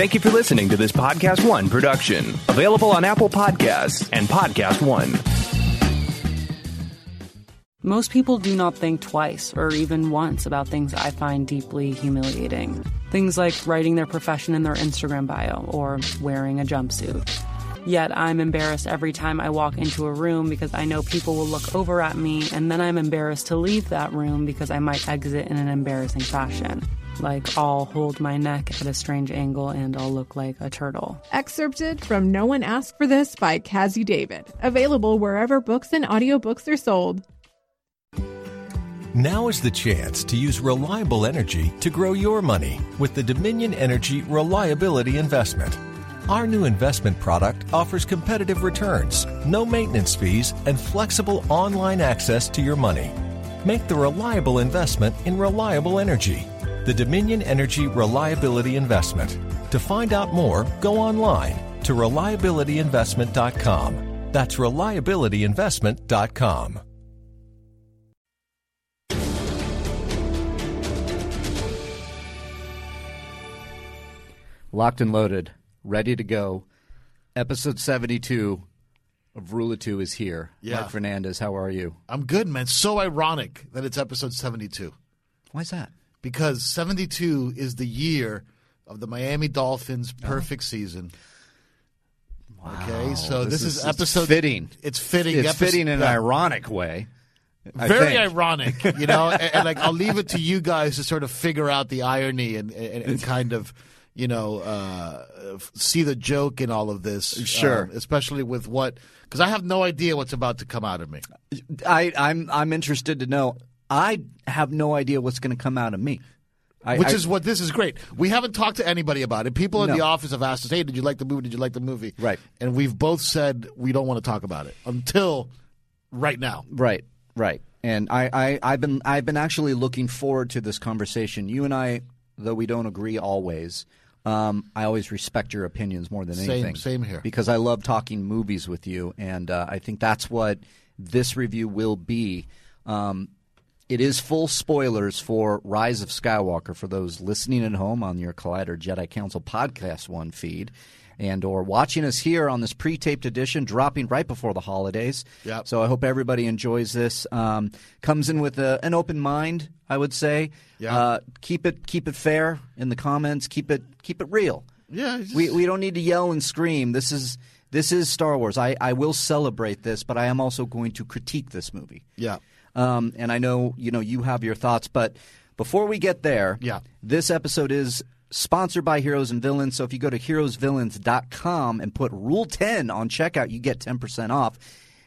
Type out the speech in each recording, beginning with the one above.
Thank you for listening to this Podcast One production, available on Apple Podcasts and Podcast One. Most people do not think twice or even once about things I find deeply humiliating. Things like writing their profession in their Instagram bio or wearing a jumpsuit. Yet I'm embarrassed every time I walk into a room because I know people will look over at me, and then I'm embarrassed to leave that room because I might exit in an embarrassing fashion. Like I'll hold my neck at a strange angle and I'll look like a turtle. Excerpted from No One Asked for This by Cazzie David. Available wherever books and audiobooks are sold. Now is the chance to use reliable energy to grow your money with the Dominion Energy Reliability Investment. Our new investment product offers competitive returns, no maintenance fees, and flexible online access to your money. Make the reliable investment in reliable energy. The Dominion Energy Reliability Investment. To find out more, go online to reliabilityinvestment.com. That's reliabilityinvestment.com. Locked and loaded, ready to go. Episode 72 of Rule of Two is here. Yeah. Marc Fernandez, how are you? I'm good, man. So ironic that it's episode 72 Why's that? Because 72 is the year of the Miami Dolphins' perfect season. Okay, so this, is, it's episode fitting. It's fitting. It's episode- fitting in an ironic way. I Very think. ironic, you know. and, and, like I'll leave it to you guys to sort of figure out the irony and, and, and kind of, you know, uh, see the joke in all of this. Sure. um, especially with what because I have no idea what's about to come out of me. I, I'm I'm interested to know. I have no idea what's going to come out of me. I, Which I- is what this is great. We haven't talked to anybody about it. People in No. the office have asked us, "Hey, did you like the movie? Did you like the movie?" Right. And we've both said we don't want to talk about it until right now. Right, right. And I, I, I've been I've been actually looking forward to this conversation. You and I, though we don't agree always, um, I always respect your opinions more than Same- anything. same here. Because I love talking movies with you, and uh, I think that's what this review will be. Um, it is full spoilers for Rise of Skywalker for those listening at home on your Collider Jedi Council podcast one feed. And or watching us here on this pre-taped edition, dropping right before the holidays. Yep. So I hope everybody enjoys this. Um, comes in with a, an open mind, I would say. Yeah. Uh, keep it keep it fair in the comments. Keep it keep it real. Yeah, it's We we don't need to yell and scream. This is this is Star Wars. I, I will celebrate this, but I am also going to critique this movie. Yeah. Um, and I know you know you have your thoughts, but before we get there, Yeah. this episode is sponsored by Heroes and Villains. So if you go to heroesvillains.com and put Rule Ten on checkout, you get ten percent off.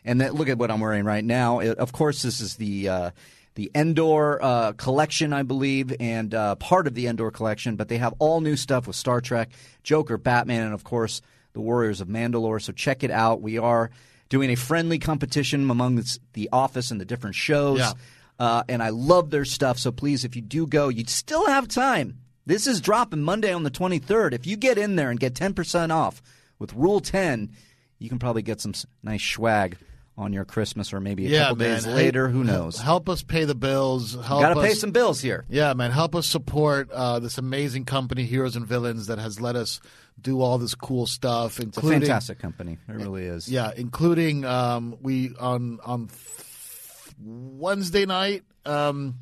And then, look at what I'm wearing right now. It- of course, this is the uh, the Endor uh, collection, I believe, and uh, part of the Endor collection. But they have all new stuff with Star Trek, Joker, Batman, and of course the Warriors of Mandalore. So check it out. We are doing a friendly competition among the, Office and the different shows. Yeah. Uh, and I love their stuff. So please, if you do go, you still have time. This is dropping Monday on the 23rd. If you get in there and get 10% off with Rule 10, you can probably get some nice swag on your Christmas or maybe a yeah, couple days later. Who knows? Help us pay the bills. Help Got to us, pay some bills here. Yeah, man. Help us support uh, this amazing company, Heroes and Villains, that has let us do all this cool stuff, It's a fantastic company. It really is. Yeah, including um, we on on Wednesday night um,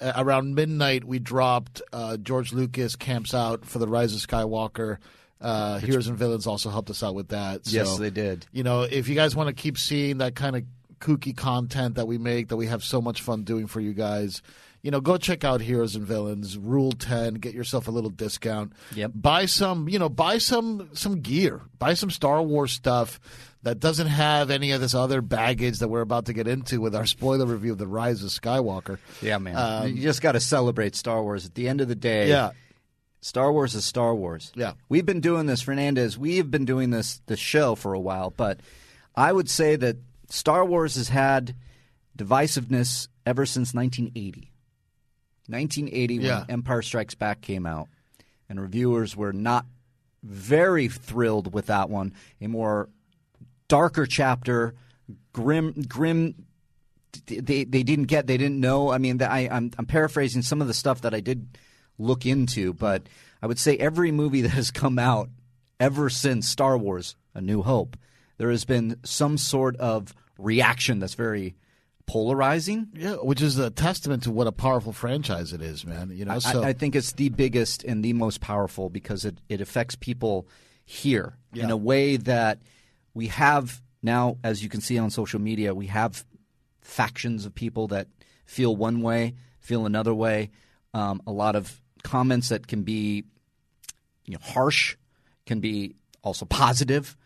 around midnight we dropped uh, George Lucas camps out for the Rise of Skywalker. Uh, Heroes and Villains also helped us out with that. So, Yes, they did. You know, if you guys want to keep seeing that kind of kooky content that we make, that we have so much fun doing for you guys. You know, go check out Heroes and Villains, Rule Ten. Get yourself a little discount. Yep. Buy some, you know, buy some some gear. Buy some Star Wars stuff that doesn't have any of this other baggage that we're about to get into with our spoiler review of the Rise of Skywalker. Yeah, man. Um, you just got to celebrate Star Wars. At the end of the day, Yeah, Star Wars is Star Wars. Yeah. We've been doing this, Fernandez. We have been doing this this show for a while, but I would say that Star Wars has had divisiveness ever since 1980. 1980 Yeah. when Empire Strikes Back came out, and reviewers were not very thrilled with that one. A more darker chapter, grim, grim. They they didn't get. They didn't know. I mean, I I'm I'm paraphrasing some of the stuff that I did look into, but I would say every movie that has come out ever since Star Wars: A New Hope, there has been some sort of reaction that's very polarizing. Yeah, which is a testament to what a powerful franchise it is, man. You know, I, so I think it's the biggest and the most powerful because it, it affects people here in a way that we have now, as you can see on social media, we have factions of people that feel one way, feel another way. Um, a lot of comments that can be you know, harsh, can be also positive.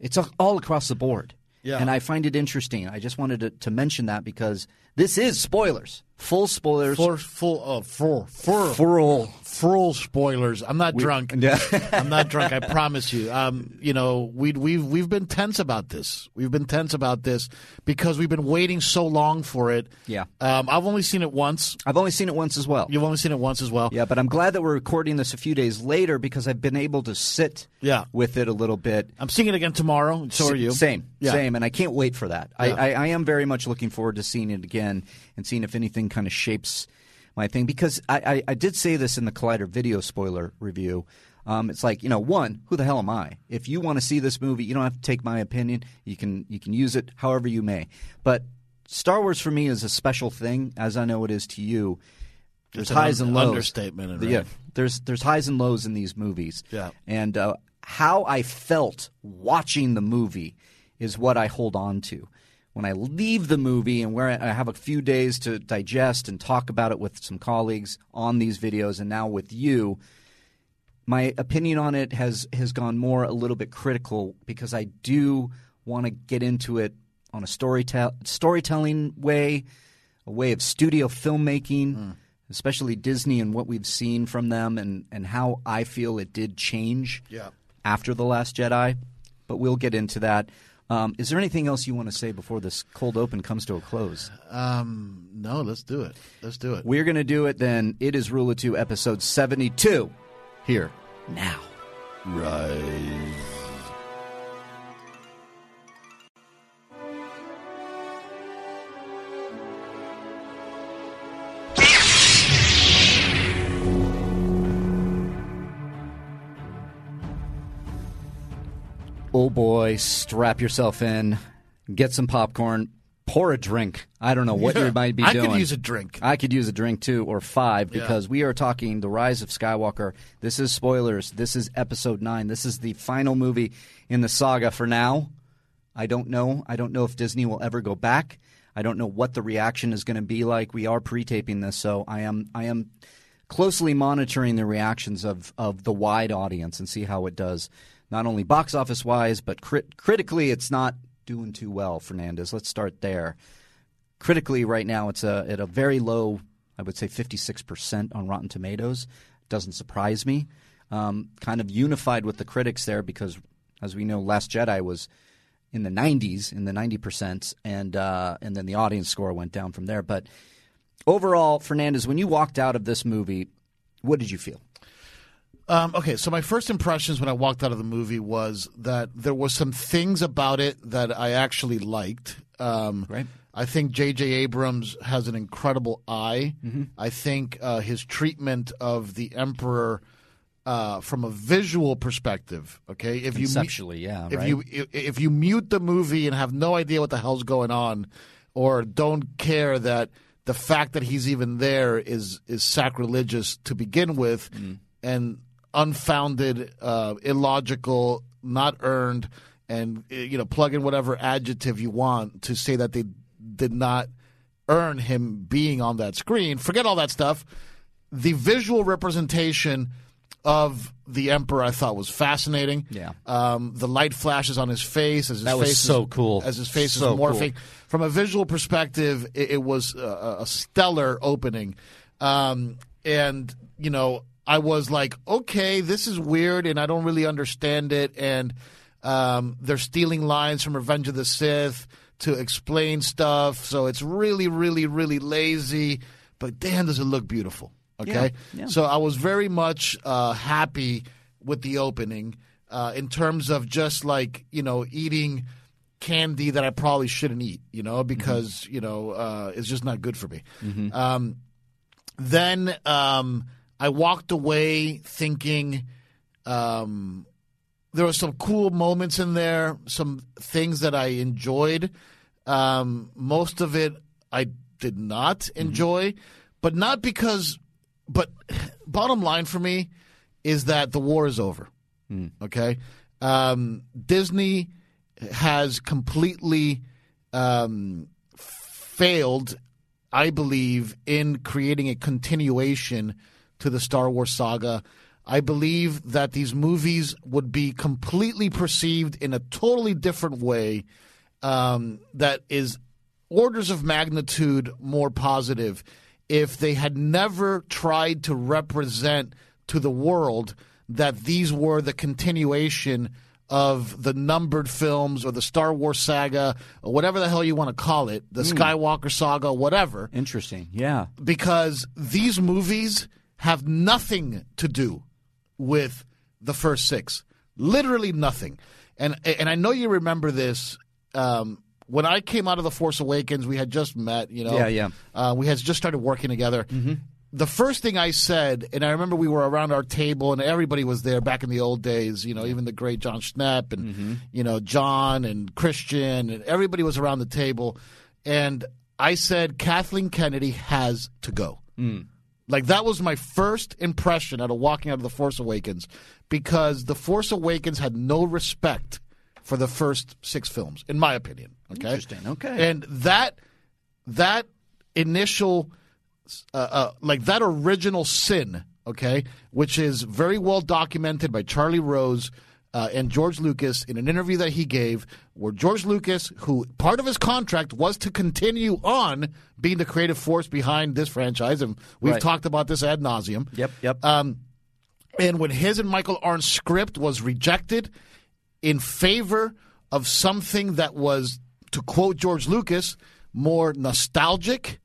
It's all across the board. Yeah. And I find it interesting. I just wanted to, to mention that because this is spoilers, full spoilers. full, full, uh, full, full, Full. full spoilers. I'm not drunk. Yeah. I'm not drunk. I promise you. Um, you know, we we've we've been tense about this. We've been tense about this because we've been waiting so long for it. Yeah. Um, I've only seen it once. I've only seen it once as well. You've only seen it once as well. Yeah, but I'm glad that we're recording this a few days later because I've been able to sit Yeah. with it a little bit. I'm seeing it again tomorrow. So are you? Same, Yeah. same, and I can't wait for that. I, I, I am very much looking forward to seeing it again and seeing if anything kind of shapes my thing. Because I, I, I did say this in the Collider video spoiler review. Um, it's like you know, one, who the hell am I? If you want to see this movie, you don't have to take my opinion. You can you can use it however you may. But Star Wars for me is a special thing, as I know it is to you. There's an highs un- and lows. understatement, right? Yeah, there's there's highs and lows in these movies. Yeah. and uh, how I felt watching the movie is what I hold on to. When I leave the movie and where I have a few days to digest and talk about it with some colleagues on these videos, and now with you, my opinion on it has has gone more a little bit critical because I do want to get into it on a storytell storytelling way, a way of studio filmmaking, hmm. especially Disney and what we've seen from them and and how I feel it did change Yeah. after the Last Jedi. But we'll get into that. Um, is there anything else you want to say before this cold open comes to a close? Um, no, let's do it. Let's do it. We're going to do it then. It is Rule of Two, episode 72, here, now. Rise. Oh boy, strap yourself in, get some popcorn, pour a drink. I don't know what you might be I doing. I could use a drink. I could use a drink too, or five, Yeah. because we are talking The Rise of Skywalker. This is spoilers. This is episode nine. This is the final movie in the saga for now. I don't know. I don't know if Disney will ever go back. I don't know what the reaction is going to be like. We are pre-taping this, so I am I am closely monitoring the reactions of of the wide audience and see how it does, not only box office wise, but crit- critically, it's not doing too well. Fernandez, let's start there. Critically right now it's a, at a very low i would say 56% on rotten tomatoes. Doesn't surprise me. Um, kind of unified with the critics there because as we know last jedi was in the 90s in the 90% and uh, and then the audience score went down from there. But overall fernandez when you walked out of this movie what did you feel Um, okay, so my first impressions when I walked out of the movie was that there were some things about it that I actually liked. Um, Right. I think J.J. Abrams has an incredible eye. Mm-hmm. I think uh, his treatment of the Emperor uh, from a visual perspective. Okay, if you Conceptually, yeah, if right? you if, if you mute the movie and have no idea what the hell's going on, or don't care that the fact that he's even there is is sacrilegious to begin with, Mm. and unfounded, uh, illogical, not earned, and uh, you know plug in whatever adjective you want to say that they did not earn him being on that screen. Forget all that stuff. The visual representation of the emperor I thought was fascinating. Yeah. Um, the light flashes on his face as his That was so is, cool. As his face So is cool. morphing. From a visual perspective, it, it was a, a stellar opening. Um, and you know, I was like, okay, this is weird, and I don't really understand it. And um, they're stealing lines from Revenge of the Sith to explain stuff, so it's really, really, really lazy. But damn, does it look beautiful? Okay, Yeah, yeah. so I was very much uh, happy with the opening uh, in terms of just like you know eating candy that I probably shouldn't eat, you know, because you know uh, it's just not good for me. Um, then um, I walked away thinking um, there were some cool moments in there, some things that I enjoyed. Um, most of it I did not enjoy, but not because. But bottom line for me is that the war is over. Okay, um, Disney has completely um, failed, I believe, in creating a continuation to the Star Wars saga. I believe that these movies would be completely perceived in a totally different way um, that is orders of magnitude more positive if they had never tried to represent to the world that these were the continuation of the numbered films or the Star Wars saga or whatever the hell you want to call it, the Skywalker saga, whatever Interesting. Yeah. because these movies have nothing to do with the first six. Literally nothing. And and I know you remember this. Um, when I came out of the Force Awakens, we had just met. You know, Yeah, yeah. Uh, we had just started working together. Mm-hmm. The first thing I said, and I remember we were around our table, and everybody was there back in the old days. You know, even the great John Schnepp and you know John and Christian, and everybody was around the table. And I said, Kathleen Kennedy has to go. Like that was my first impression out of walking out of the Force Awakens, because the Force Awakens had no respect for the first six films, in my opinion. Okay, Interesting. Okay. and that that initial, uh, uh, like that original sin, okay, which is very well documented by Charlie Rose. Uh, and George Lucas in an interview that he gave, where George Lucas, who part of his contract was to continue on being the creative force behind this franchise, and we've Right. talked about this ad nauseum. Yep. Yep. Um, and when his and Michael Arndt's script was rejected in favor of something that was, to quote George Lucas, more nostalgic,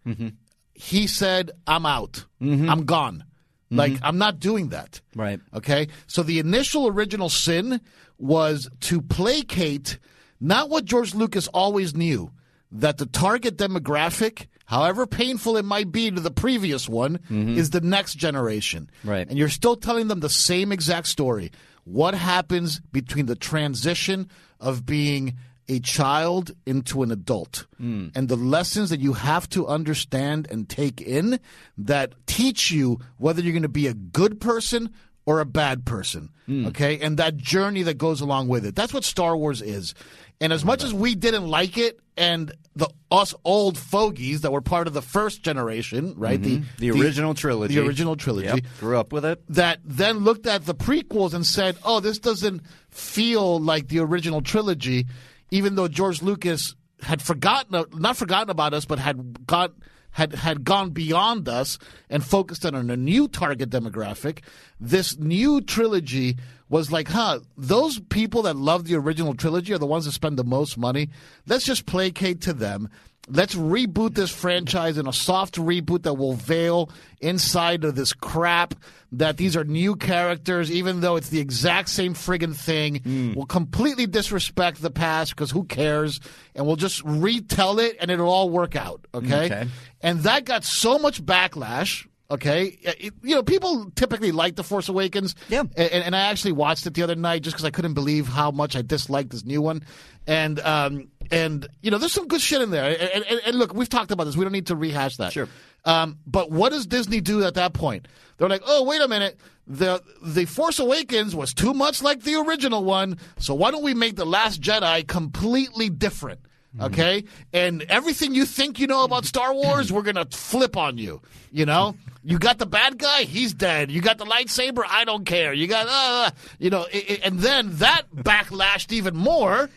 he said, I'm out. I'm gone. Mm-hmm. Like, I'm not doing that. Right. Okay. So the initial original sin was to placate not what George Lucas always knew that the target demographic, however painful it might be to the previous one, mm-hmm. is the next generation. Right. And you're still telling them the same exact story. What happens between the transition of being a child into an adult. Hmm. And the lessons that you have to understand and take in that teach you whether you're going to be a good person or a bad person hmm. okay? And that journey that goes along with it. That's what star wars is. And as much as we didn't like it and the us old fogies that were part of the first generation right? Mm-hmm. The, the original trilogy. the original trilogy. Yep. Grew up with it. that then looked at the prequels and said, "Oh, this doesn't feel like the original trilogy," even though George Lucas had forgotten, not forgotten about us, but had got had had gone beyond us and focused on a new target demographic. This new trilogy was like, huh, those people that love the original trilogy are the ones that spend the most money. Let's just placate to them. Let's reboot this franchise in a soft reboot that will veil inside of this crap that these are new characters, even though it's the exact same friggin' thing. We'll completely disrespect the past because who cares? And we'll just retell it and it'll all work out. Okay. Okay. And that got so much backlash. Okay, It- you know, people typically like The Force Awakens. Yeah. and, and I actually watched it the other night just because I couldn't believe how much I disliked this new one. And um, and you know, there's some good shit in there. And, and, and look, we've talked about this. We don't need to rehash that. Sure. Um, but what does Disney do at that point? They're like, oh, wait a minute. The The Force Awakens was too much like the original one, so why don't we make The Last Jedi completely different? Okay, and everything you think you know about Star Wars, we're gonna flip on you. You know, you got the bad guy, he's dead. You got the lightsaber, I don't care. You got, uh, you know, i i- and then that backlashed even more.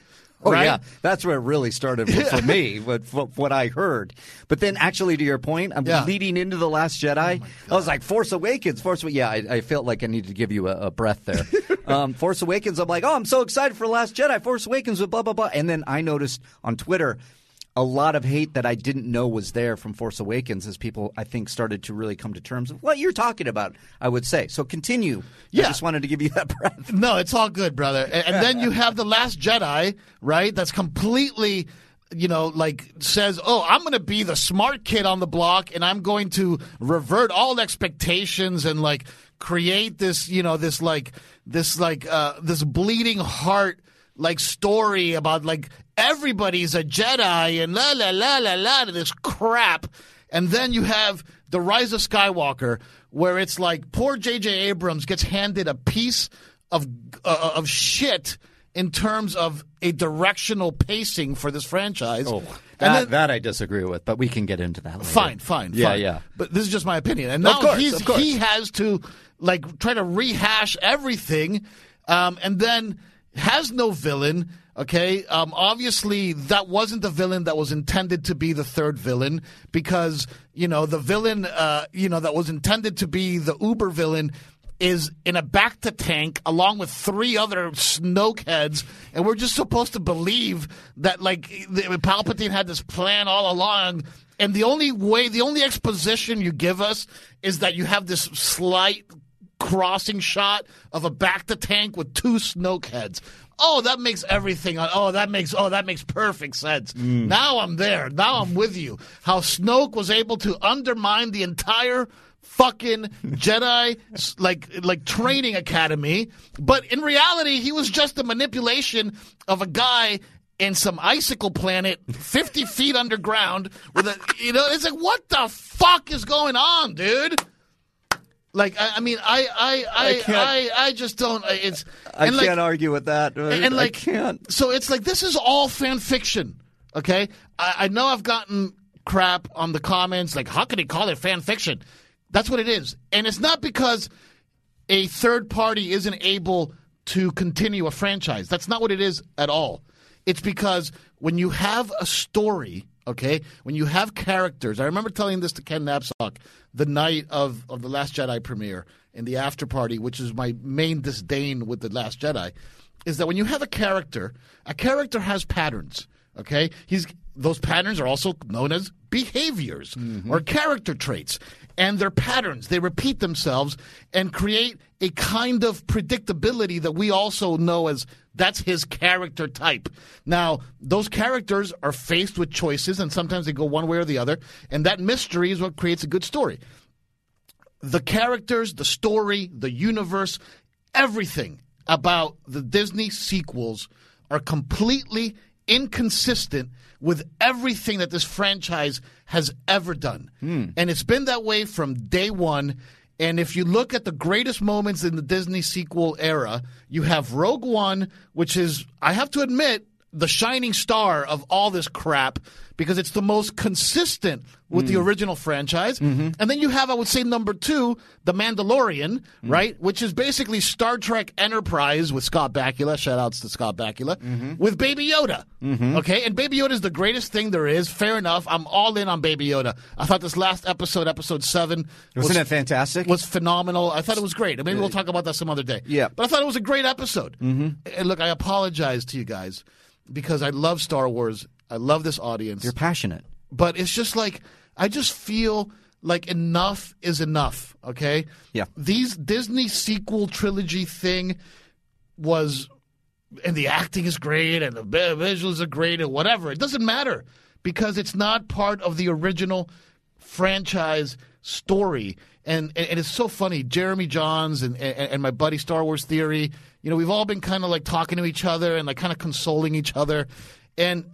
Oh right? yeah, that's where it really started for me. What what I heard, but then actually to your point, I'm Yeah. Oh leading into the Last Jedi. I was like Force Awakens, Force. Yeah, I, I felt like I needed to give you a, a breath there. um, Force Awakens. I'm like, oh, I'm so excited for Last Jedi. Force Awakens with blah blah blah, and then I noticed on Twitter. A lot of hate that I didn't know was there from Force Awakens as people, I think, started to really come to terms of what you're talking about, I would say. So continue. Yeah. I just wanted to give you that breath. No, it's all good, brother. And, and then you have the Last Jedi, right? That's completely you know, like says, "Oh, I'm going to be the smart kid on the block, and I'm going to revert all expectations and like create this, you know, this like this like uh, this bleeding heart like story about like everybody's a Jedi and la la la la la this crap, and then you have the Rise of Skywalker, where it's like poor J.J. Abrams gets handed a piece of uh, of shit in terms of a directional pacing for this franchise. Oh, And that, then- that I disagree with, but we can get into that later. Fine, fine, Yeah, fine. yeah. But this is just my opinion. And now course, he's, he has to like try to rehash everything, um, and then has no villain. Okay, um, obviously that wasn't the villain that was intended to be the third villain because you know the villain, uh, you know that was intended to be the Uber villain is in a bacta tank along with three other Snoke heads, and we're just supposed to believe that like Palpatine had this plan all along. And the only way, the only exposition you give us is that you have this slight crossing shot of a bacta tank with two Snoke heads. Oh, that makes everything. Oh, that makes oh that makes perfect sense. Mm. Now I'm there. Now I'm with you. How Snoke was able to undermine the entire fucking Jedi like like training academy, but in reality, he was just a manipulation of a guy in some icicle planet, fifty feet underground, with a you know. It's like what the fuck is going on, dude? Like I, I mean, I I I I, can't- I, just don't. It's I and can't argue with that. and like I can't. So it's like this is all fan fiction. Okay, I, I know I've gotten crap on the comments like, how can he call it fan fiction? That's what it is, and it's not because a third party isn't able to continue a franchise. That's not what it is at all. It's because when you have a story, okay, when you have characters. I remember telling this to Ken Napzok the night of, of the Last Jedi premiere in the after party, which is my main disdain with the Last Jedi, is that when you have a character, a character has patterns. Okay, he's those patterns are also known as behaviors mm-hmm. or character traits, and they're patterns. They repeat themselves and create a kind of predictability that we also know as that's his character type. Now, those characters are faced with choices, and sometimes they go one way or the other, and that mystery is what creates a good story the characters, the story, the universe, everything about the Disney sequels are completely inconsistent with everything that this franchise has ever done. Hmm. And it's been that way from day one. And if you look at the greatest moments in the Disney sequel era, you have Rogue One, which is, I have to admit, the shining star of all this crap because it's the most consistent with the mm. original franchise. Mm-hmm. And then you have, I would say, number two, The Mandalorian, mm. right? Which is basically Star Trek Enterprise with Scott Bakula. Shout outs to Scott Bakula. Mm-hmm. With Baby Yoda. Mm-hmm. Okay. And Baby Yoda is the greatest thing there is. Fair enough. I'm all in on Baby Yoda. I thought this last episode, episode seven, Wasn't was, it fantastic? was phenomenal. I thought it was great. Maybe we'll talk about that some other day. Yeah. But I thought it was a great episode. Mm-hmm. And look, I apologize to you guys because I love Star Wars. I love this audience. You're passionate. but it's just like I just feel like enough is enough. Okay. Yeah. These Disney sequel trilogy thing was, and the acting is great, and the visuals are great, and whatever. It doesn't matter because it's not part of the original franchise story. And, and, it's so funny. Jeremy Jahns and, and, and my buddy Star Wars Theory, you know, we've all been kind of like talking to each other and like kind of consoling each other. And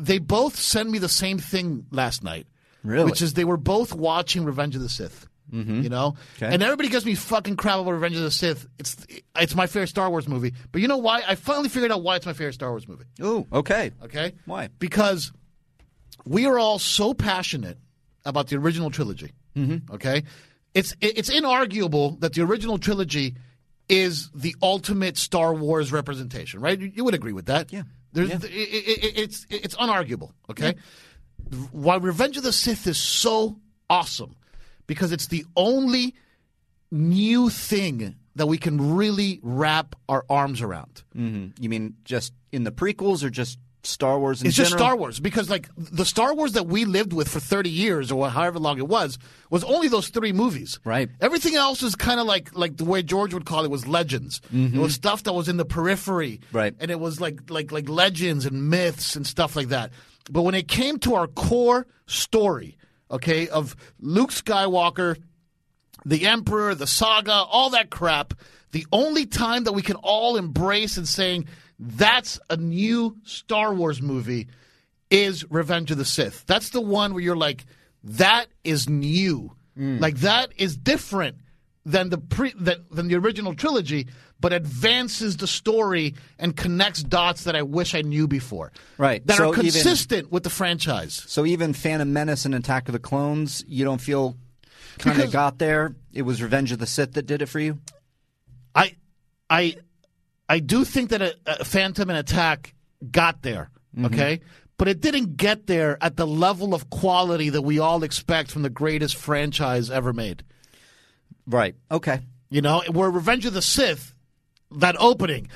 they both sent me the same thing last night. Really? Which is they were both watching Revenge of the Sith. Mm-hmm. You know? Okay. And everybody gives me fucking crap about Revenge of the Sith. It's it's my favorite Star Wars movie. But you know why? I finally figured out why it's my favorite Star Wars movie. Oh, okay. Okay? Why? Because we are all so passionate about the original trilogy. Mm-hmm. Okay? It's it's inarguable that the original trilogy is the ultimate Star Wars representation, right? You, you would agree with that. Yeah. There's, Yeah. It, it, it- it's it's unarguable. Okay. Why Revenge of the Sith is so awesome because it's the only new thing that we can really wrap our arms around. Mm-hmm. You mean just in the prequels or just Star Wars in It's just general? Star Wars because, like, the Star Wars that we lived with for thirty years or however long it was was only those three movies. Right. Everything else is kind of like like the way George would call it was legends. Mm-hmm. It was stuff that was in the periphery. Right. And it was like like like legends and myths and stuff like that. But when it came to our core story, okay, of Luke Skywalker, the Emperor, the saga, all that crap, the only time that we can all embrace and saying that's a new Star Wars movie is Revenge of the Sith. That's the one where you're like, that is new. Mm. Like that is different than the pre than, than the original trilogy, but advances the story and connects dots that I wish I knew before. Right. That So are even- consistent with the franchise. So even Phantom Menace and Attack of the Clones, you don't feel kind of got there. It was Revenge of the Sith that did it for you. I, I, I do think that a, a Phantom and Attack got there. Mm-hmm. Okay, but it didn't get there at the level of quality that we all expect from the greatest franchise ever made. Right. Okay. You know, where Revenge of the Sith. That opening,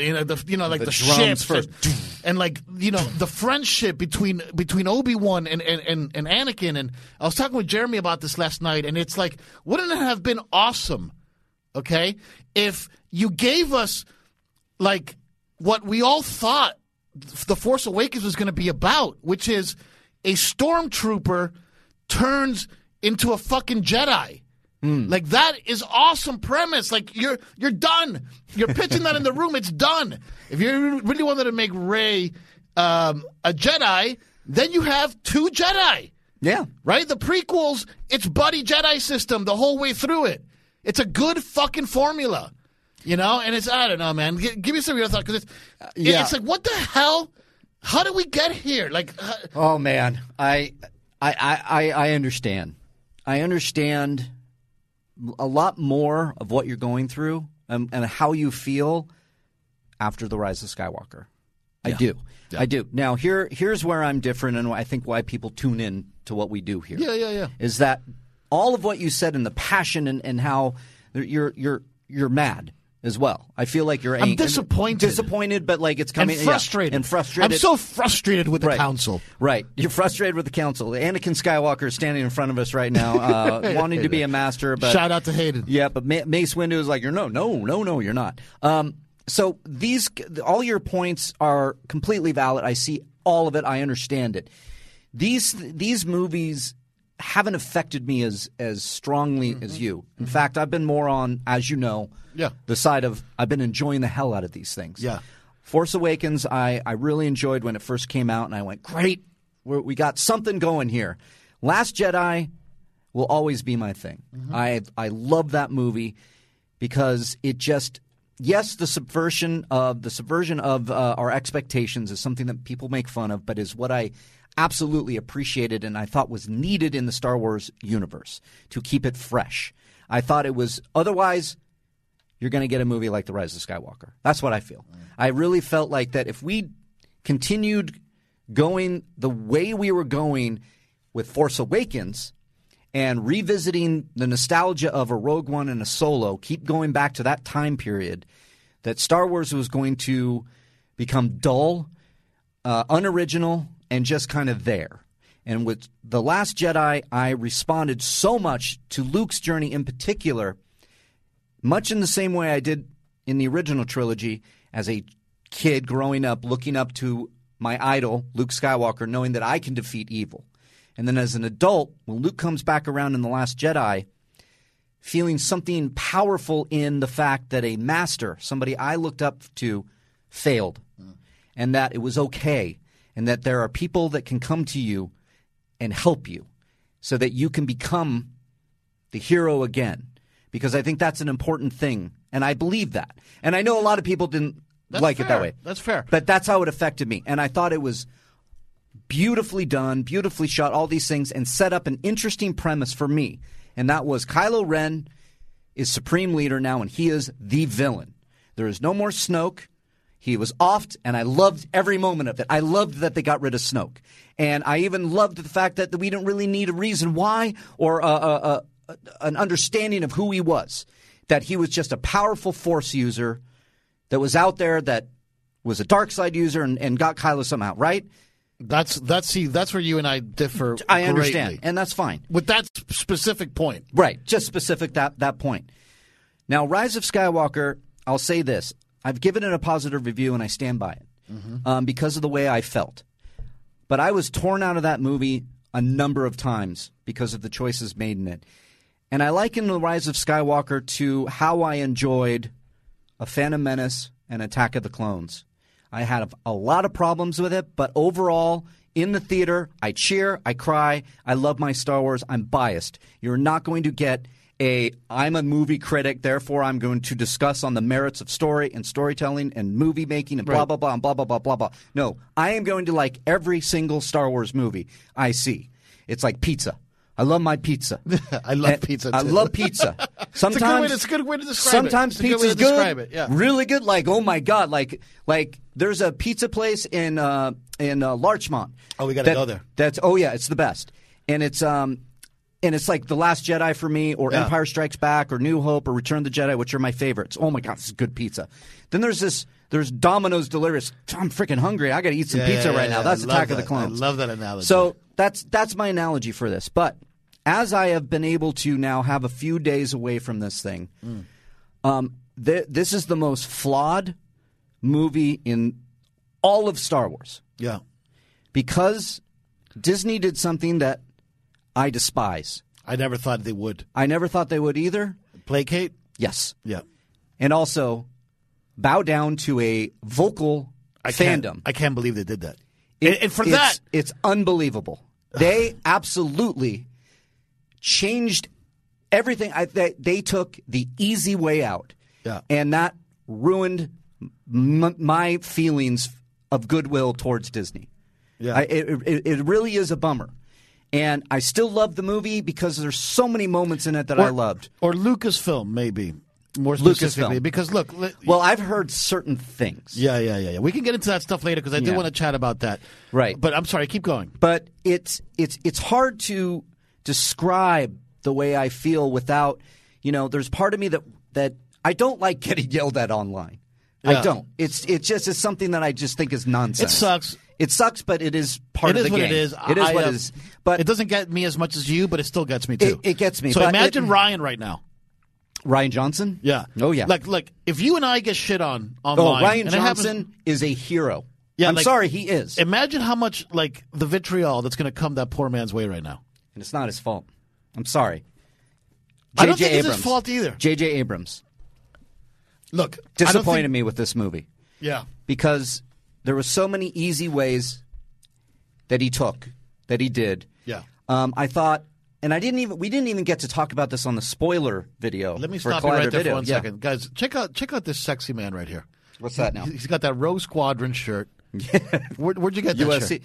you know, the, you know, like the, The ships first. and, and like you know the friendship between between Obi Wan and, and, and, and Anakin. And I was talking with Jeremy about this last night, and it's like, wouldn't it have been awesome, okay, if you gave us like what we all thought the Force Awakens was going to be about, which is a stormtrooper turns into a fucking Jedi. Like that is awesome premise. Like you're you're done. You're pitching that in the room. It's done. If you really wanted to make Rey um, a Jedi, then you have two Jedi. Yeah. Right? The prequels, it's buddy Jedi system the whole way through it. It's a good fucking formula. You know, and it's I don't know, man. G- give me some of your thoughts because it's yeah. it's like what the hell? How did we get here? Like, uh, Oh man, I, I, I, I- understand. I understand a lot more of what you're going through and, and how you feel after the rise of Skywalker. I do. I do. Now here, here's where I'm different, and I think why people tune in to what we do here. yeah, yeah, yeah. is that all of what you said and the passion and, and how you're you're you're mad as well. I feel like you're I'm disappointed. disappointed, but like it's And coming yeah, frustrated. and frustrated. I'm so frustrated with the Right. council. Right. You're frustrated with the council. Anakin Skywalker is standing in front of us right now, uh, wanting to be a master, but Shout out to Hayden. yeah, but Ma- Mace Windu is like, you're no, no, no, no, you're not. Um, so these, all your points are completely valid. I see all of it. I understand it. These these movies haven't affected me as as strongly as you. In fact, I've been more on, as you know, Mm-hmm. Yeah. the side of I've been enjoying the hell out of these things. Yeah. Force Awakens, I, I really enjoyed when it first came out, and I went, great, We're, we got something going here. Last Jedi will always be my thing. I I love that movie because it just yes, the subversion of the subversion of uh, our expectations is something that people make fun of, but is what I absolutely appreciated and I thought was needed in the Star Wars universe to keep it fresh. I thought it was otherwise you're going to get a movie like The Rise of Skywalker. That's what I feel. I really felt like that if we continued going the way we were going with Force Awakens and revisiting the nostalgia of a Rogue One and a Solo, keep going back to that time period, that Star Wars was going to become dull, uh, unoriginal, and just kind of there. And with The Last Jedi, I responded so much to Luke's journey in particular much in the same way I did in the original trilogy as a kid growing up, looking up to my idol, Luke Skywalker, knowing that I can defeat evil. And then as an adult, when Luke comes back around in The Last Jedi, feeling something powerful in the fact that a master, somebody I looked up to, failed. Mm. And that it was okay. And that there are people that can come to you and help you so that you can become the hero again because I think that's an important thing, and I believe that. And I know a lot of people didn't That's like it that way. That's fair. But that's how it affected me, and I thought it was beautifully done, beautifully shot, all these things, and set up an interesting premise for me, and that was Kylo Ren is supreme leader now, and he is the villain. There is no more Snoke. He was offed, and I loved every moment of it. I loved that they got rid of Snoke, and I even loved the fact that we didn't really need a reason why or a, a, a, an understanding of who he was. That he was just a powerful Force user that was out there that was a dark side user and, and got Kylo somehow. Right? That's that's see that's where you and I differ. I understand, greatly. and that's fine. with that specific point. Right, just specific that that point. Now, Rise of Skywalker, I'll say this: I've given it a positive review, and I stand by it um, because of the way I felt. But I was torn out of that movie a number of times because of the choices made in it. And I liken The Rise of Skywalker to how I enjoyed A Phantom Menace and Attack of the Clones. I had a lot of problems with it, but overall, in the theater, I cheer, I cry, I love my Star Wars. I'm biased. You're not going to get a I'm a movie critic, therefore I'm going to discuss on the merits of story and storytelling and movie making and blah blah blah and blah blah blah blah blah. No, I am going to like every single Star Wars movie I see. It's like pizza. I love my pizza. I love And pizza. I love pizza. Sometimes It's a good way to describe it. sometimes It's a pizza's good, describe it, yeah. really good. Like oh my god, like like there's a pizza place in uh, in uh, Larchmont. Oh, we gotta that- go there. That's oh yeah, it's the best, and it's um. And it's like The Last Jedi for me, or Yeah. Empire Strikes Back, or New Hope, or Return of the Jedi, which are my favorites. Oh my God, this is good pizza. Then there's this, there's Domino's Delirious. I'm freaking hungry. I got to eat some Yeah, pizza yeah, right now. That's I Attack of the that. Clones. I love that analogy. So that's that's my analogy for this. But as I have been able to now have a few days away from this thing, Mm. um, th- this is the most flawed movie in all of Star Wars yeah. because Disney did something that I despise. I never thought they would I never thought they would either. placate. Yes, Yeah. and also bow down to a vocal I can't, fandom. I can't believe they did that. It- and, and for it's, that, it's unbelievable. They absolutely changed everything. I, they, they took the easy way out, Yeah. and that ruined m- my feelings of goodwill towards Disney. Yeah. I, it, it, it really is a bummer. And I still love the movie because there's so many moments in it that I loved. or Lucasfilm, maybe more Lucasfilm. specifically, because look, li- Well, I've heard certain things. yeah, yeah, yeah, yeah. We can get into that stuff later because I do Yeah. want to chat about that. Right. But I'm sorry, keep going. but it's it's it's hard to describe the way I feel without you know there's part of me that that I don't like getting yelled at online. Yeah. I don't. It's it's just it's something that I just think is nonsense. It sucks. It sucks, but it is part It of is the game. it is. It is I, what uh, it is. But it doesn't get me as much as you, but it still gets me too. It- it gets me, So imagine it- Rian right now. Rian Johnson. Yeah. Oh yeah. Like, like if you and I get shit on oh, Rian and it happens- Johnson is a hero. Yeah, I'm like- sorry, he is, Imagine how much like the vitriol that's going to come that poor man's way right now. and it's not his fault. I'm sorry. I don't J.J. think it's his Abrams. fault either. J.J. Abrams Look, disappointed think- me with this movie. Yeah. because there were so many easy ways that he took that he did. Yeah. Um, I thought, and I didn't even we didn't even get to talk about this on the spoiler video. Let me stop you right there video. for one Yeah. second, guys. Check out check out this sexy man right here. What's that now? He's got that rose Squadron shirt. Where, would you get that USC shirt?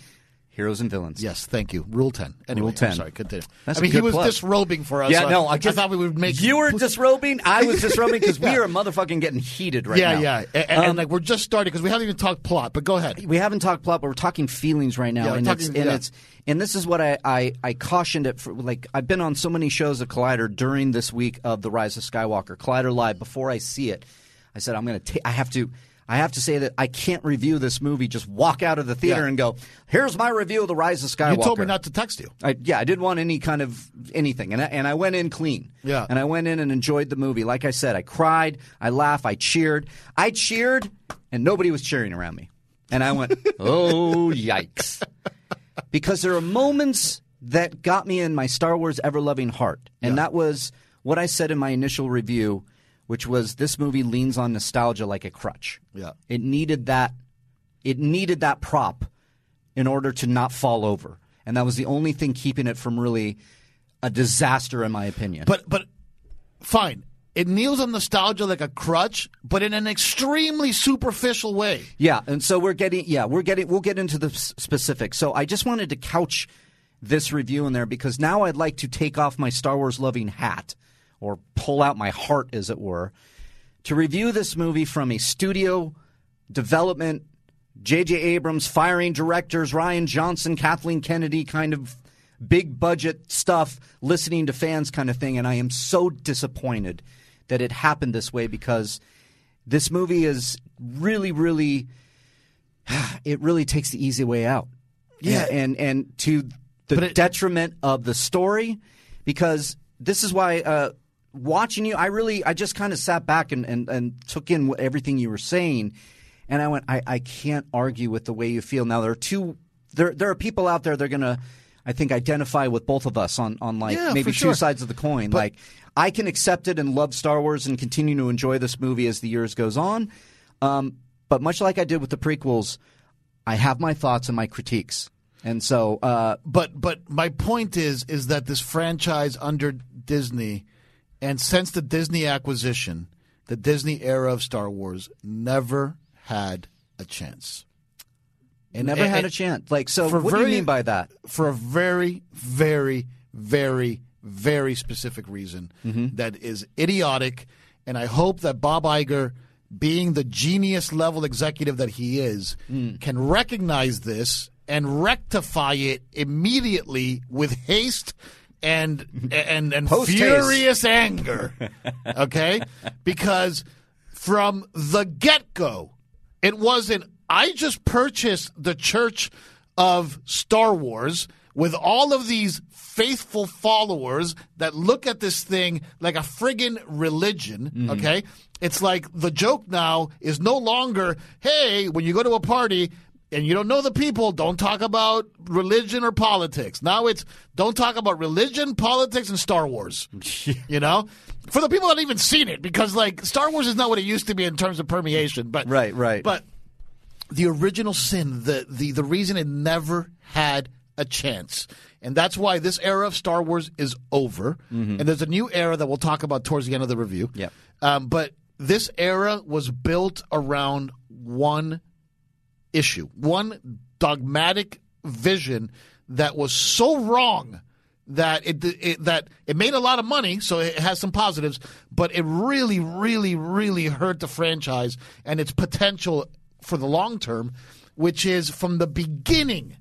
Heroes and Villains. Yes, thank you. Rule ten. Anyway, Rule I'm 10. sorry, continue. That's I mean, he was plug. disrobing for us. Yeah, so no, I, I just, thought we would make You were disrobing. I was disrobing because we Yeah. are motherfucking getting heated right yeah, now. yeah, and, and, Um, like we're just starting because we haven't even talked plot. But go ahead. we haven't talked plot, but we're talking feelings right now, Yeah, and, it's, talking- and it's and this is what I, I I cautioned it for. Like I've been on so many shows of Collider during this week of the Rise of Skywalker, Collider Live. Before I see it, I said I'm going to. Take I have to. I have to say that I can't review this movie. Just walk out of the theater Yeah. and go, "Here's my review of the Rise of Skywalker." You told me not to text you. I, yeah, I didn't want any kind of anything, and I, and I went in clean. Yeah. and I went in and enjoyed the movie. Like I said, I cried, I laughed, I cheered, I cheered, and nobody was cheering around me, and I went, "Oh yikes!" Because there are moments that got me in my Star Wars ever loving heart, and that was what I said in my initial review, which was this movie leans on nostalgia like a crutch. Yeah. it needed that. It needed that prop in order to not fall over. And that was the only thing keeping it from really a disaster, in my opinion. But but fine. It kneels on nostalgia like a crutch, but in an extremely superficial way. yeah, and so we're getting, yeah, we're getting, we'll get into the s- specifics. So I just wanted to couch this review in there because now I'd like to take off my Star Wars loving hat or pull out my heart, as it were, to review this movie from a studio development, J.J. Abrams firing directors, Rian Johnson, Kathleen Kennedy kind of big budget stuff, listening to fans kind of thing. And I am so disappointed that it happened this way because this movie is really, really, it really takes the easy way out. Yeah. And, and to the it- detriment of the story because this is why uh, watching you, I really, I just kind of sat back and, and, and took in what, everything you were saying. And I went, I, I can't argue with the way you feel. Now there are two there there are people out there that are gonna I think identify with both of us on, on like Yeah, maybe two sure. sides of the coin. like I can accept it and love Star Wars and continue to enjoy this movie as the years goes on. Um, but much like I did with the prequels, I have my thoughts and my critiques. And so uh, But but my point is is that this franchise under Disney, and since the Disney acquisition, the Disney era of Star Wars never had a chance. it never had a chance. Like so what do you mean by that? for a very, very, very, very specific reason Mm-hmm. that is idiotic. And I hope that Bob Iger, being the genius level executive that he is, Mm. can recognize this and rectify it immediately with haste and and and furious anger. Okay? Because from the get go, it wasn't, I just purchased the Church of Star Wars with all of these faithful followers that look at this thing like a friggin' religion, mm-hmm. okay? It's like the joke now is no longer, hey, when you go to a party, and you don't know the people, don't talk about religion or politics. Now it's don't talk about religion, politics, and Star Wars. you know, for the people that haven't even seen it, because like Star Wars is not what it used to be in terms of permeation. But Right, right. But the original sin, the the the reason it never had a chance, and that's why this era of Star Wars is over, and there's a new era that we'll talk about towards the end of the review. Yep. Um, but this era was built around one issue, one dogmatic vision that was so wrong that it, it that it made a lot of money, so it has some positives, but it really, really, really hurt the franchise and its potential for the long term, which is from the beginning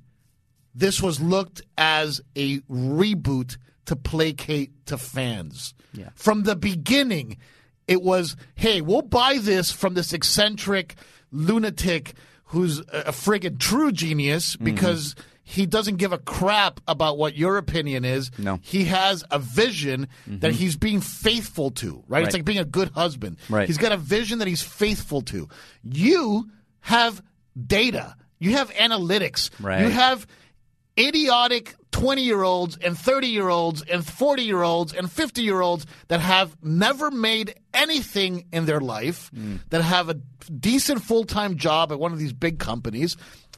this was looked as a reboot to placate to fans. Yeah. From the beginning, it was, hey, we'll buy this from this eccentric lunatic who's a friggin' true genius Mm-hmm. because he doesn't give a crap about what your opinion is. No. Mm-hmm. He has a vision that he's being faithful to, right? It's like being a good husband. Right. He's got a vision that he's faithful to. You have data. You have analytics. Right. You have idiotic 20 year olds and 30 year olds and 40 year olds and 50 year olds that have never made anything in their life, mm. that have a decent full time job at one of these big companies,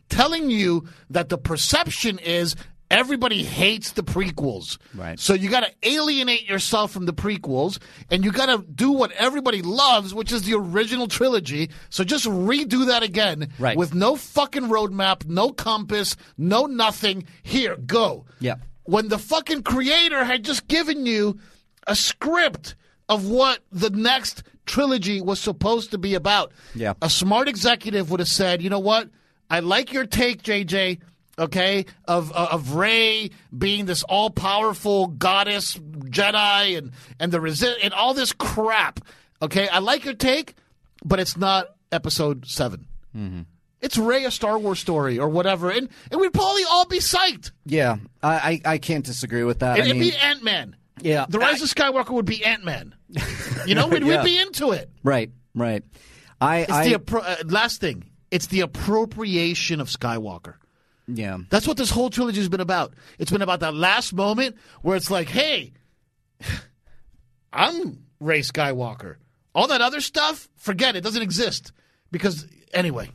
telling you that the perception is everybody hates the prequels. Right. So you got to alienate yourself from the prequels and you got to do what everybody loves, which is the original trilogy. So just redo that again Right. with no fucking roadmap, no compass, no nothing. Here, go. Yeah. When the fucking creator had just given you a script of what the next trilogy was supposed to be about. Yeah. A smart executive would have said, "You know what? I like your take, JJ." Okay, of uh, of Rey being this all powerful goddess Jedi and and the resi- and all this crap. Okay, I like your take, but it's not Episode 7 It's Rey a Star Wars story or whatever, and and we'd probably all be psyched. Yeah, I, I, I can't disagree with that. It, I mean, be Ant Man. Yeah. the Rise of Skywalker would be Ant Man. You know, we'd, Yeah. we'd be into it. right, right. I, It's I the appro- uh, last thing. It's the appropriation of Skywalker. Yeah. That's what this whole trilogy has been about. It's been about that last moment where it's like, hey, I'm Rey Skywalker. All that other stuff, forget it. Doesn't exist. Because anyway,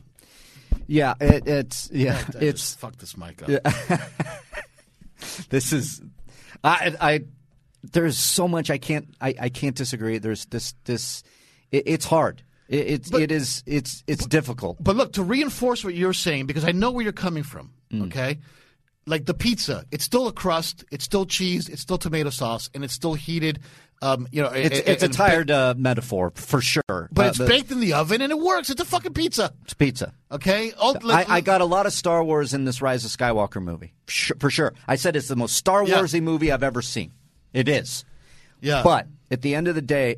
Yeah, it, it's yeah, I just it's fuck this mic up. Yeah. this is I I there's so much I can't I, I can't disagree. There's this this it, it's hard. It, it's it is it's it's difficult. But look, to reinforce what you're saying, because I know where you're coming from, Mm. okay? Like the pizza, it's still a crust, it's still cheese, it's still tomato sauce, and it's still heated. Um, you know, It's it- it's a tired uh, metaphor for sure. but Uh, it's baked in the oven and it works. It's a fucking pizza, it's pizza. okay? Oh, I, let- I got a lot of Star Wars in this Rise of Skywalker movie, for sure. I said it's the most Star Yeah. Warsy movie I've ever seen. It is. yeah, But at the end of the day,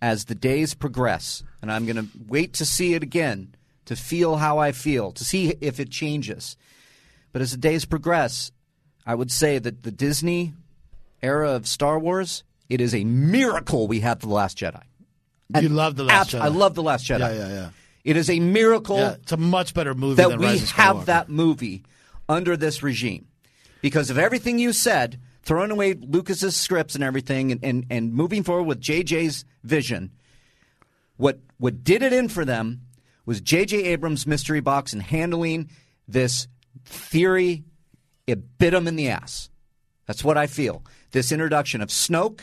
as the days progress, and I'm going to wait to see it again to feel how I feel, to see if it changes. But as the days progress, I would say that the Disney era of Star Wars, it is a miracle we have The Last Jedi. you love the last Jedi. I love The Last Jedi. Yeah, yeah, yeah. It is a miracle Yeah, it's a much better movie that we have that movie under this regime because of everything you said, throwing away Lucas's scripts and everything, and, and, and moving forward with JJ's vision. What what did it in for them was J.J. Abrams' mystery box and handling this theory. It bit them in the ass. That's what I feel. This introduction of Snoke,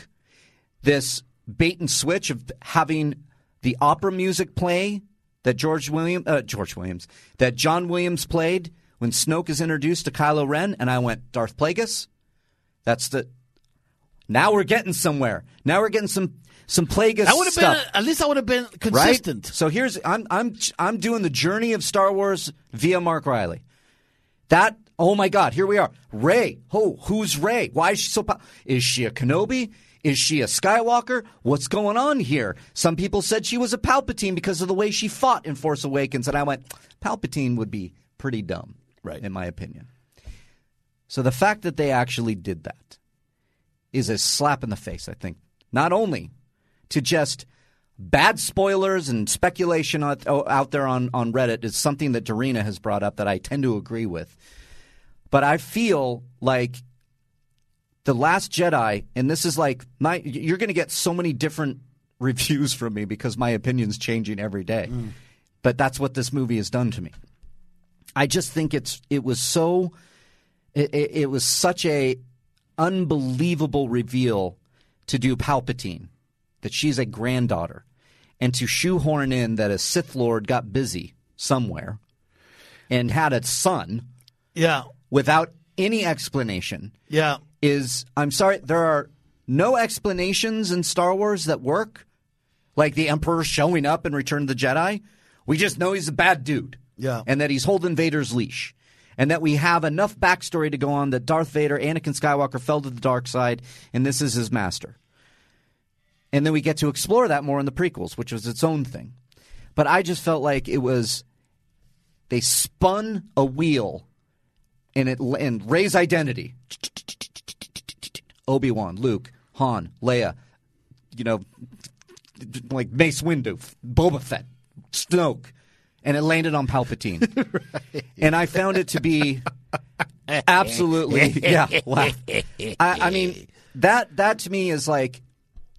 this bait and switch of having the opera music play that George William uh, George Williams that John Williams played when Snoke is introduced to Kylo Ren, and I went Darth Plagueis. That's the. Now we're getting somewhere. Now we're getting some some Plagueis That would have been at least. I would have been right? consistent. So here's I'm I'm I'm doing the journey of Star Wars via Mark Reilly. That oh my God, here we are. Rey. Oh, who's Rey? Why is she so? Po- is she a Kenobi? Is she a Skywalker? What's going on here? Some people said she was a Palpatine because of the way she fought in Force Awakens, and I went, Palpatine would be pretty dumb, Right. In my opinion. So the fact that they actually did that is a slap in the face, I think. Not only to just bad spoilers and speculation out, oh, out there on, on Reddit is something that Darina has brought up that I tend to agree with. But I feel like The Last Jedi, and this is like my you're going to get so many different reviews from me because my opinion's changing every day. Mm. But that's what this movie has done to me. I just think it's it was so it, it, it was such a unbelievable reveal to do Palpatine that she's a granddaughter and to shoehorn in that a Sith Lord got busy somewhere and had a son Yeah, without any explanation yeah. is I'm sorry, there are no explanations in Star Wars that work. Like the Emperor showing up in Return of the Jedi. We just know he's a bad dude. Yeah. And that he's holding Vader's leash. And that we have enough backstory to go on that Darth Vader, Anakin Skywalker, fell to the dark side, and this is his master. And then we get to explore that more in the prequels, which was its own thing. But I just felt like it was they spun a wheel and it and Rey's identity. Obi Wan, Luke, Han, Leia, you know, like Mace Windu, Boba Fett, Snoke, and it landed on Palpatine. And I found it to be absolutely yeah. Laugh. I, I mean that that to me is like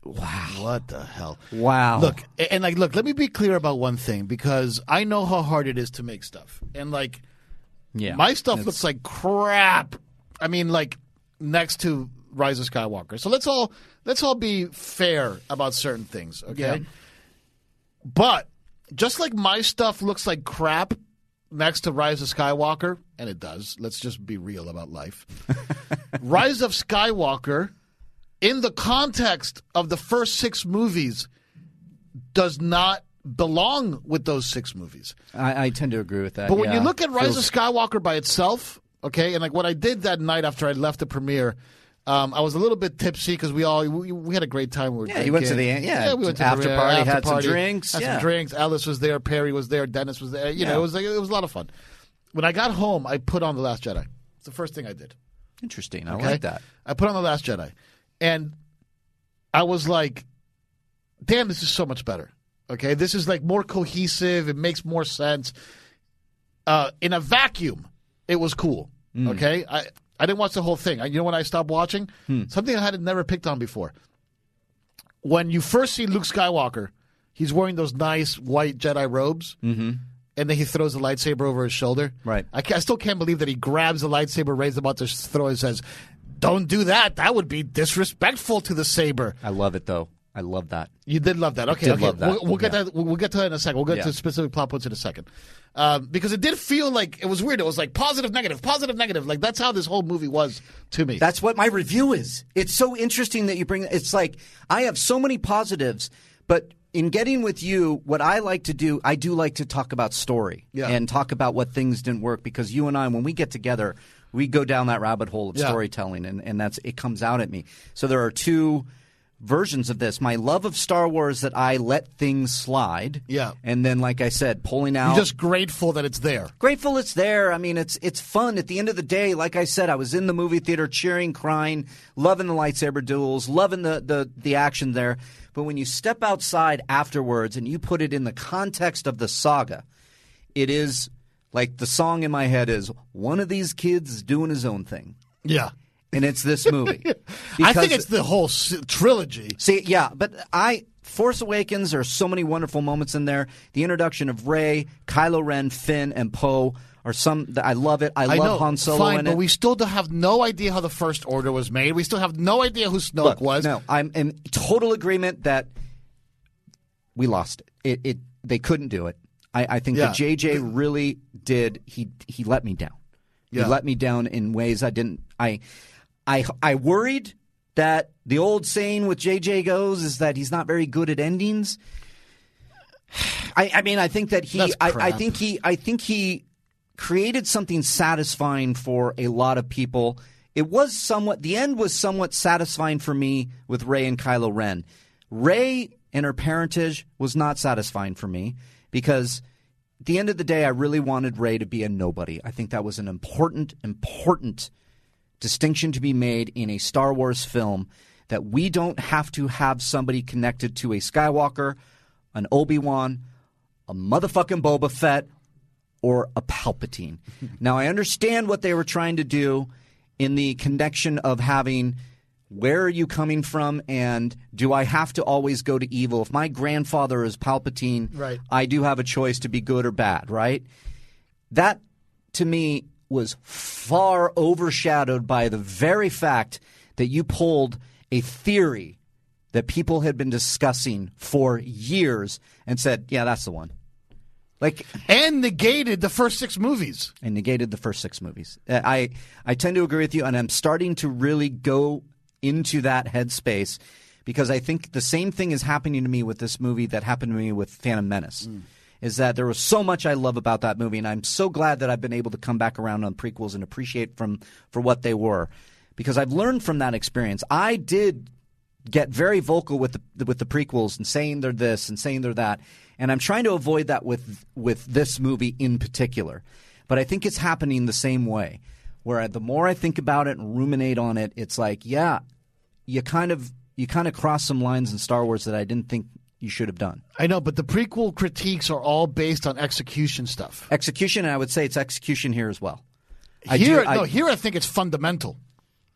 Wow. What the hell? wow. Look, and like, look. Let me be clear about one thing because I know how hard it is to make stuff, and like, yeah, my stuff looks like crap. I mean, like next to Rise of Skywalker. So let's all let's all be fair about certain things, okay? Yeah. But just like my stuff looks like crap next to Rise of Skywalker, and it does. Let's just be real about life. Rise of Skywalker, in the context of the first six movies, does not belong with those six movies. I, I tend to agree with that. But when yeah. you look at Rise Feels- of Skywalker by itself, okay, and like what I did that night after I left the premiere, um, I was a little bit tipsy because we all we, we had a great time. We were Yeah, you went to the- yeah, we went to after the, party, after had some party, drinks, had yeah. some drinks. Alice was there, Perry was there, Dennis was there. You know, it was like, it was a lot of fun. When I got home, I put on the Last Jedi. It's the first thing I did. interesting. I Okay? like that. I put on the Last Jedi, and I was like, "Damn, this is so much better." Okay, this is like more cohesive. It makes more sense. Uh, in a vacuum, it was cool. Okay, I I didn't watch the whole thing. I, you know when I stopped watching something I had never picked on before. When you first see Luke Skywalker, he's wearing those nice white Jedi robes. Mm-hmm. And then he throws the lightsaber over his shoulder. Right. I, I still can't believe that he grabs the lightsaber, raises about to throw, and says, "Don't do that. That would be disrespectful to the saber." I love it though. I love that. You did love that. Okay, did okay. love that. We'll, we'll get Yeah. that. We'll, we'll get to that in a second. We'll get Yeah. to specific plot points in a second, um, because it did feel like it was weird. It was like positive, negative, positive, negative. Like that's how this whole movie was to me. That's what my review is. It's so interesting that you bring. It's like I have so many positives, but in getting with you, what I like to do, I do like to talk about story Yeah. and talk about what things didn't work because you and I, when we get together, we go down that rabbit hole of Yeah. storytelling, and, and that's it comes out at me. So there are two versions of this. My love of Star Wars that I let things slide. Yeah. And then, like I said, pulling out. You're just grateful that it's there. grateful it's there. I mean, it's it's fun. At the end of the day, like I said, I was in the movie theater cheering, crying, loving the lightsaber duels, loving the the, the action there. But when you step outside afterwards and you put it in the context of the saga, it is like the song in my head is one of these kids doing his own thing, Yeah. And it's this movie. I think it's the whole s- trilogy. See, yeah, but I Force Awakens. There are so many wonderful moments in there. The introduction of Rey, Kylo Ren, Finn, and Poe are some. That I love it. I, I love know, Han Solo fine, in but it. we still have no idea how the First Order was made. We still have no idea who Snoke Look, was. no, I'm in total agreement that we lost it. It, it they couldn't do it. I, I think Yeah. that JJ really did. He he let me down. Yeah. He let me down in ways I didn't. I I I worried that the old saying with JJ goes is that he's not very good at endings. I, I mean, I think that he. I, I think he. I think he created something satisfying for a lot of people. It was somewhat. The end was somewhat satisfying for me with Rey and Kylo Ren. Rey and her parentage was not satisfying for me because at the end of the day, I really wanted Rey to be a nobody. I think that was an important, important distinction to be made in a Star Wars film that we don't have to have somebody connected to a Skywalker, an Obi Wan, a motherfucking Boba Fett, or a Palpatine. now, I understand what they were trying to do in the connection of having where are you coming from and do I have to always go to evil? If my grandfather is Palpatine, Right. I do have a choice to be good or bad, right? That to me was far overshadowed by the very fact that you pulled a theory that people had been discussing for years and said, yeah, that's the one. Like, and negated the first six movies. and negated the first six movies. Uh, I I tend to agree with you, and I'm starting to really go into that headspace because I think the same thing is happening to me with this movie that happened to me with Phantom Menace. Is that there was so much I love about that movie, and I'm so glad that I've been able to come back around on prequels and appreciate from for what they were, because I've learned from that experience. I did get very vocal with the with the prequels and saying they're this and saying they're that, and I'm trying to avoid that with with this movie in particular. But I think it's happening the same way, where the more I think about it and ruminate on it, it's like, yeah, you kind of you kind of cross some lines in Star Wars that I didn't think you should have done. I know, but the prequel critiques are all based on execution stuff. Execution, and I would say it's execution here as well. I here, do- I- no, here I think it's fundamental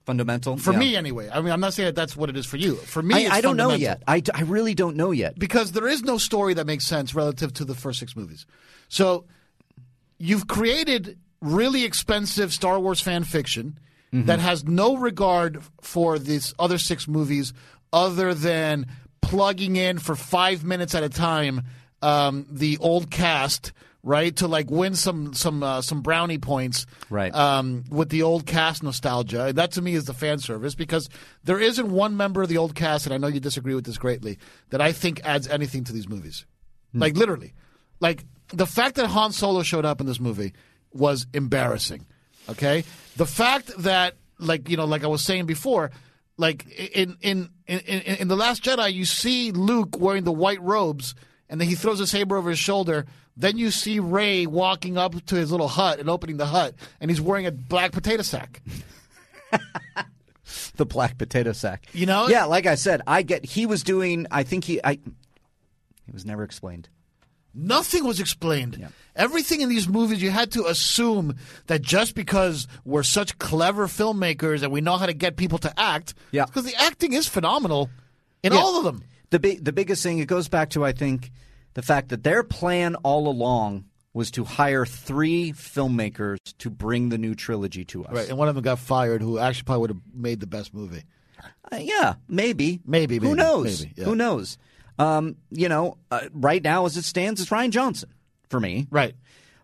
Fundamental for Yeah. me anyway. I mean, I'm not saying that that's what it is for you. For me, I, I don't know yet. I really don't know yet. because there is no story that makes sense relative to the first six movies. So you've created really expensive Star Wars fan fiction that mm-hmm. has no regard for these other six movies other than plugging in for five minutes at a time um, the old cast right to like win some some uh, some brownie points Right. um, with the old cast nostalgia. And that to me is the fan service because there isn't one member of the old cast, and I know you disagree with this greatly, that I think adds anything to these movies. Like literally, like the fact that Han Solo showed up in this movie was embarrassing. Okay, the fact that like you know, like I was saying before. Like in in, in in in the Last Jedi, you see Luke wearing the white robes, and then he throws a saber over his shoulder. Then you see Rey walking up to his little hut and opening the hut, and he's wearing a black potato sack. the black potato sack. You know? Yeah, like I said, I get. He was doing. I think he. I. It was never explained. Nothing was explained. Everything in these movies, you had to assume that just because we're such clever filmmakers and we know how to get people to act, Yeah. because the acting is phenomenal in Yeah. all of them. The big, the biggest thing. It goes back to I think the fact that their plan all along was to hire three filmmakers to bring the new trilogy to us. Right, and one of them got fired, who actually probably would have made the best movie. Uh, yeah, maybe, Maybe, Who knows? maybe, yeah. Who knows? Um, you know, uh, right now as it stands, it's Rian Johnson for me. Right.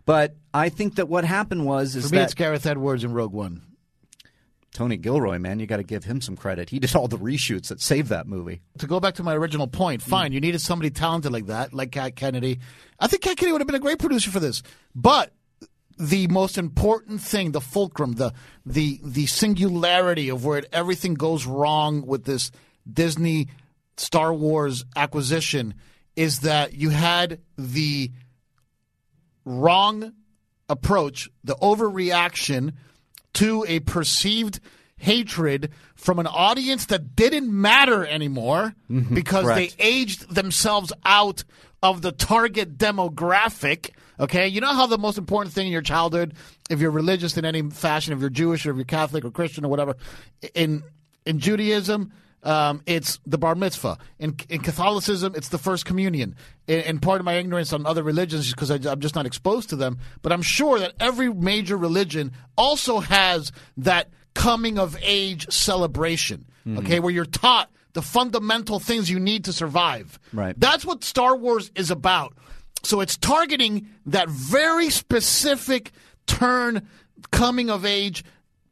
But I think that what happened was is For me, that it's Gareth Edwards in Rogue One. Tony Gilroy, man, you got to give him some credit. He did all the reshoots that saved that movie. To go back to my original point, Mm. fine, you needed somebody talented like that, like Cat Kennedy. I think Cat Kennedy would have been a great producer for this. But the most important thing, the fulcrum, the the the singularity of where everything goes wrong with this Disney Star Wars acquisition is that you had the wrong approach, the overreaction to a perceived hatred from an audience that didn't matter anymore mm-hmm. because correct. they aged themselves out of the target demographic. Okay, you know how the most important thing in your childhood, if you're religious in any fashion, if you're Jewish or if you're Catholic or Christian or whatever, in in Judaism, um, it's the bar mitzvah. In, in Catholicism, it's the first communion. And, and part of my ignorance on other religions is because I'm just not exposed to them. But I'm sure that every major religion also has that coming of age celebration. Okay, where you're taught the fundamental things you need to survive. Right. That's what Star Wars is about. So it's targeting that very specific turn coming of age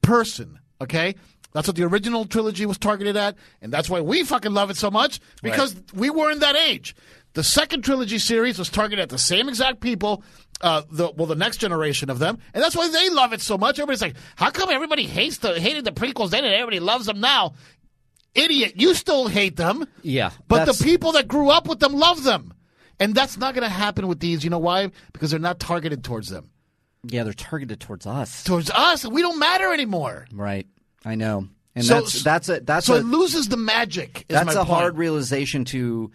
person. Okay? That's what the original trilogy was targeted at, and that's why we fucking love it so much because we were in that age. The second trilogy series was targeted at the same exact people, uh, the well, the next generation of them, and that's why they love it so much. Everybody's like, "How come everybody hates the hated the prequels then, and everybody loves them now?" Idiot, you still hate them. Yeah, but the people that grew up with them love them, and that's not going to happen with these. You know why? Because they're not targeted towards them, Yeah, they're targeted towards us. towards us. We don't matter anymore. Right. I know. And So- that's that's a that's so a it loses the magic. Is that's a point. hard realization to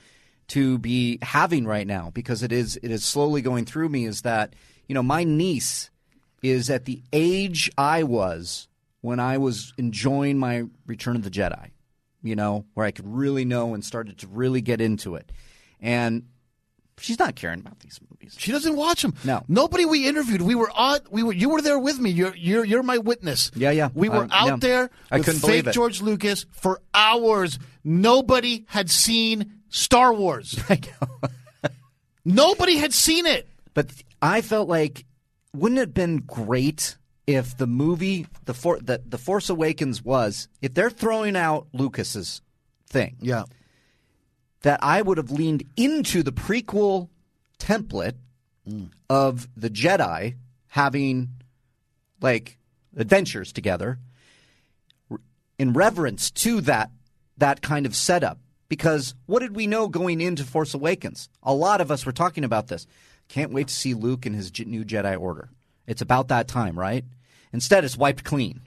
to be having right now because it is it is slowly going through me is that you know my niece is at the age I was when I was enjoying my Return of the Jedi, you know, where I could really know and started to really get into it. And she's not caring about these movies. She doesn't watch them. No. nobody we interviewed. We were on. We were. You were there with me. You're. You're. You're my witness. Yeah, yeah. We were Um, out yeah. there I couldn't believe it. George Lucas for hours. Nobody had seen Star Wars. Nobody had seen it. But I felt like wouldn't it have been great if the movie the For, the, the Force Awakens was if they're throwing out Lucas's thing Yeah. That I would have leaned into the prequel template of the Jedi having like adventures together in reverence to that that kind of setup. Because what did we know going into Force Awakens? A lot of us were talking about this. Can't wait to see Luke and his new Jedi order. It's about that time right? Instead it's wiped clean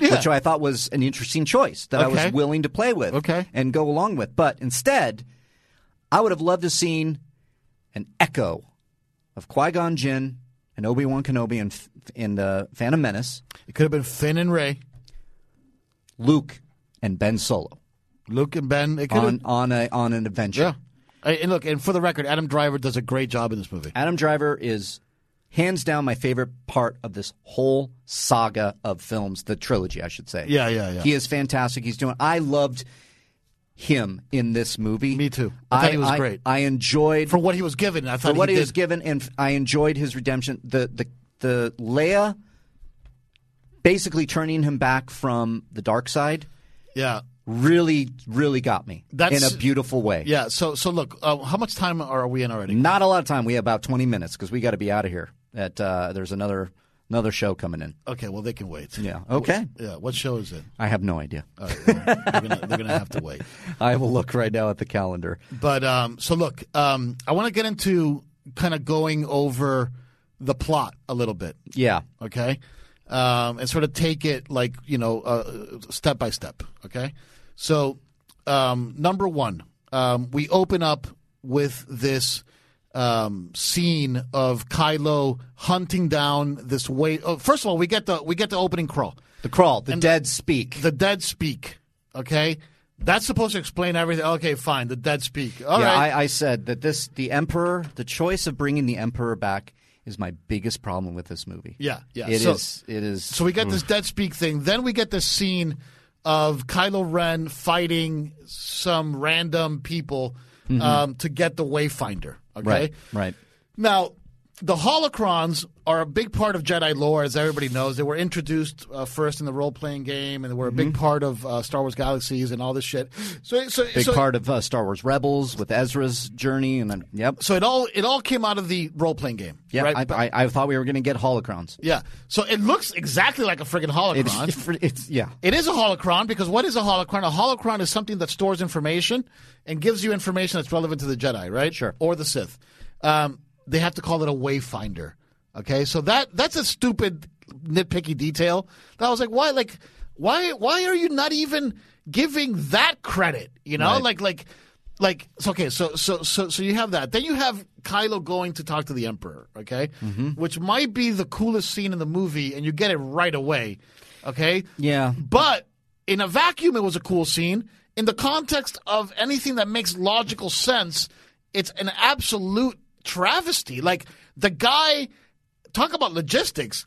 Yeah. which I thought was an interesting choice that I was willing to play with Okay. and go along with. But instead, I would have loved to seen an echo of Qui Gon Jinn and Obi Wan Kenobi in, in the Phantom Menace, It could have been Finn and Rey, Luke and Ben Solo Luke and Ben. It on on a on an adventure. Yeah. And look, and for the record, Adam Driver does a great job in this movie. Adam Driver is hands down my favorite part of this whole saga of films, the trilogy, I should say. Yeah, yeah, yeah. He is fantastic. He's doing. I loved him in this movie. Me too. I thought he was great. I enjoyed For what he was given, I thought for what he, he, was given, and I enjoyed his redemption. The the the Leia basically turning him back from the dark side Yeah. Really really got me That's- in a beautiful way. Yeah. So, so look, uh, how much time are we in already? Not a lot of time. We have about twenty minutes because we got to be out of here. At uh, there's another another show coming in. Okay. Well, they can wait. Yeah. Okay. Yeah. What show is it? I have no idea. Right, well, they're, gonna, they're gonna have to wait. I will look right now at the calendar. But um, so look, um, I want to get into kind of going over the plot a little bit, Yeah. okay, um, and sort of take it like you know uh, step by step, okay. So um, number one, um, we open up with this um, scene of Kylo hunting down this way. Oh, first of all, we get the we get the opening crawl. The crawl. The dead speak. The dead speak. Okay, that's supposed to explain everything. Okay, fine. The dead speak. All yeah, right. I, I said that this the emperor. The choice of bringing the emperor back is my biggest problem with this movie. Yeah, yeah. It So- is- It is. So we get this dead speak thing. Then we get this scene of Kylo Ren fighting some random people um, to get the Wayfinder. Okay. right. Right. Now, the holocrons are a big part of Jedi lore, as everybody knows. They were introduced uh, first in the role playing game, and they were a big part of uh, Star Wars Galaxies and all this shit. So, so, Big so, part of uh, Star Wars Rebels with Ezra's journey, and then yep, so it all it all came out of the role playing game. yeah. right? I, I, I thought we were going to get holocrons. yeah. So it looks exactly like a friggin' holocron. It's, it's yeah. It is a holocron because what is a holocron? A holocron is something that stores information and gives you information that's relevant to the Jedi, right? Sure. Or the Sith. Um, they have to call it a wayfinder. Okay, so that that's a stupid nitpicky detail. That I was like, why? Like, why? Why are you not even giving that credit? You know, Right. like like like so okay so so so so you have that then you have kylo going to talk to the emperor okay Mm-hmm. which might be the coolest scene in the movie and you get it right away okay Yeah. but in a vacuum it was a cool scene in the context of anything that makes logical sense it's an absolute travesty like the guy talk about logistics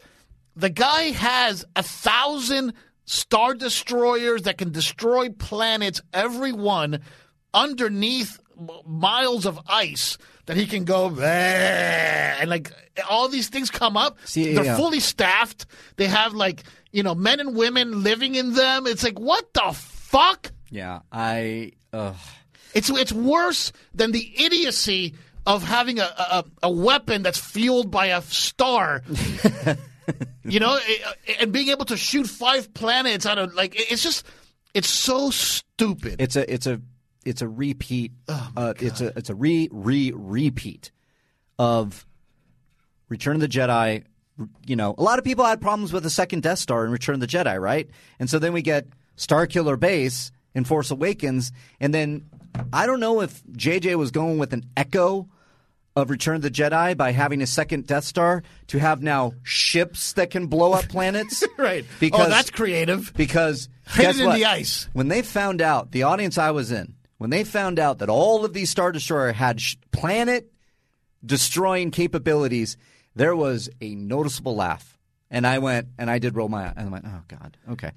the guy has a thousand star destroyers that can destroy planets, every one underneath miles of ice that he can go and like all these things come up. See, They're yeah. fully staffed. They have like you know men and women living in them. It's like what the fuck? Yeah. I. Uh, It's it's worse than the idiocy of having a, a, a weapon that's fueled by a star. you know, and being able to shoot five planets out of like it's just it's so stupid. it's a it's a it's a repeat. Oh, uh, it's a it's a re re repeat of Return of the Jedi. You know, a lot of people had problems with the second Death Star in Return of the Jedi, right? And so then we get Starkiller Base in Force Awakens, and then I don't know if JJ was going with an echo of Return of the Jedi by having a second Death Star to have now ships that can blow up planets, right. Oh, because oh, that's creative. because Hit guess it in what? the ice. When they found out, the audience I was in, when they found out that all of these Star Destroyer had sh- planet destroying capabilities, there was a noticeable laugh. And I went, and I did roll my eye, and I went, oh, God, okay.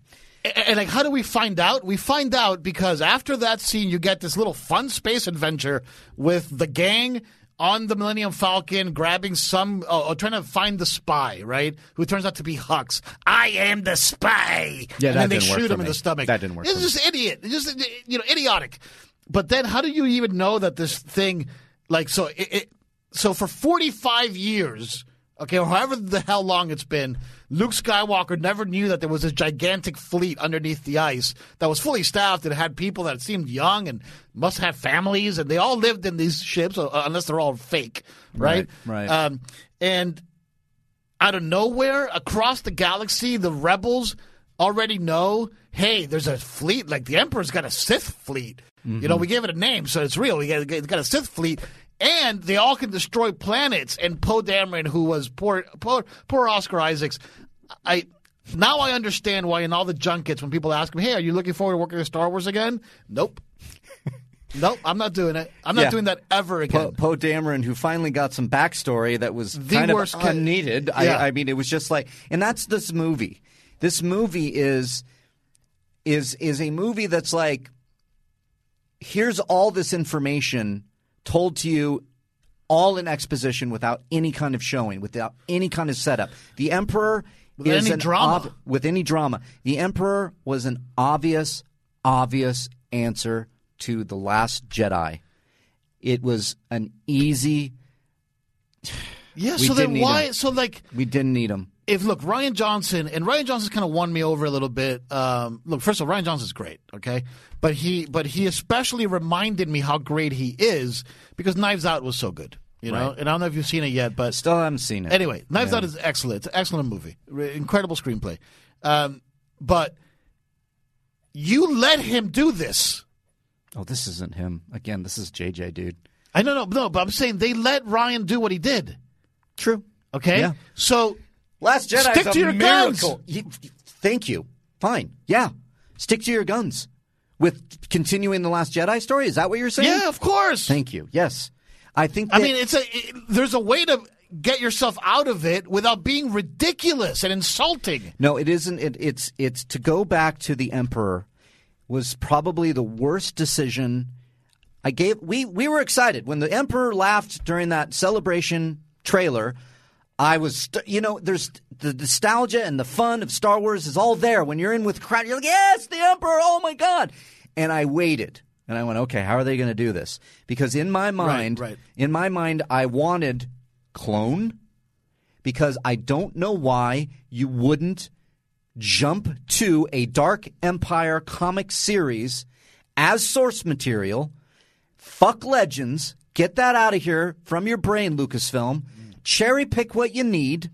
And, and like, how do we find out? We find out because after that scene, you get this little fun space adventure with the gang on the Millennium Falcon, grabbing some, uh, trying to find the spy, right? Who turns out to be Hux. I am the spy. Yeah, and that then they shoot him in the stomach. That didn't work It's for me. just idiot. It's just you know idiotic. But then, how do you even know that this thing, like, so it, it so for forty five years. Okay, or however the hell long it's been, Luke Skywalker never knew that there was this gigantic fleet underneath the ice that was fully staffed and had people that seemed young and must have families, and they all lived in these ships, uh, unless they're all fake, right? Right, right. Um, and out of nowhere across the galaxy, the rebels already know, hey, there's a fleet. Like the Emperor's got a Sith fleet. You know, we gave it a name, so it's real. We got, it's got a Sith fleet. And they all can destroy planets. And Poe Dameron, who was poor, poor, poor Oscar Isaacs, I now I understand why in all the junkets when people ask him, "Hey, are you looking forward to working on Star Wars again?" Nope, nope, I'm not doing it. I'm not Yeah. doing that ever again. Poe Poe Dameron, who finally got some backstory that was The kind worst of ca- Yeah. I, I mean, it was just like, and that's this movie. This movie is is is a movie that's like, here's all this information told to you, all in exposition without any kind of showing, without any kind of setup. The Emperor Is any drama. ob- with any drama. The Emperor was an obvious, obvious answer to the Last Jedi. It was an easy. yeah. we So then why? So like, We didn't need him. if look Rian Johnson and Rian Johnson's kind of won me over a little bit. Um, look, first of all, Rian Johnson's great, okay, but he but he especially reminded me how great he is because Knives Out was so good, you know. Right. And I don't know if you've seen it yet, but Still haven't seen it. anyway, Knives Yeah. Out is excellent. It's an excellent movie, incredible screenplay. Um, but you let him do this. Oh, this isn't him again. This is JJ, dude. I know, no, no, but I'm saying they let Rian do what he did. True. Okay, Yeah. so Last Jedi Stick is to a your guns. You- Thank you. Fine. Yeah. Stick to your guns. With continuing the Last Jedi story, is that what you're saying? yeah, of course. Thank you. Yes. I think. I mean, it's a it, there's a way to get yourself out of it without being ridiculous and insulting. No, it isn't. It, it's it's to go back to the emperor was probably the worst decision. I gave we we were excited when the emperor laughed during that celebration trailer, I was, you know, there's the nostalgia and the fun of Star Wars is all there. When you're in with crowd, you're like, yes, the Emperor, oh my God. And I waited. And I went, okay, how are they going to do this? Because in my mind, right. in my mind, I wanted clone because I don't know why you wouldn't jump to a Dark Empire comic series as source material. Fuck Legends. Get that out of here from your brain, Lucasfilm. Cherry pick what you need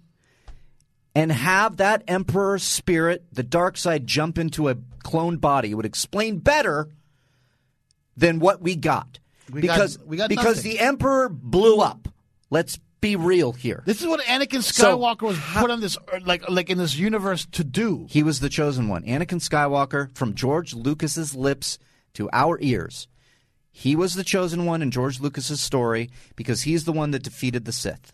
and have that Emperor spirit, the dark side, jump into a cloned body. It would explain better than what we got. We got- because we got because nothing. the Emperor blew up. Let's be real here. This is what Anakin So, Skywalker was put on this er, like like in this universe to do. He was the chosen one. Anakin Skywalker, from George Lucas's lips to our ears, he was the chosen one in George Lucas's story because he's the one that defeated the Sith.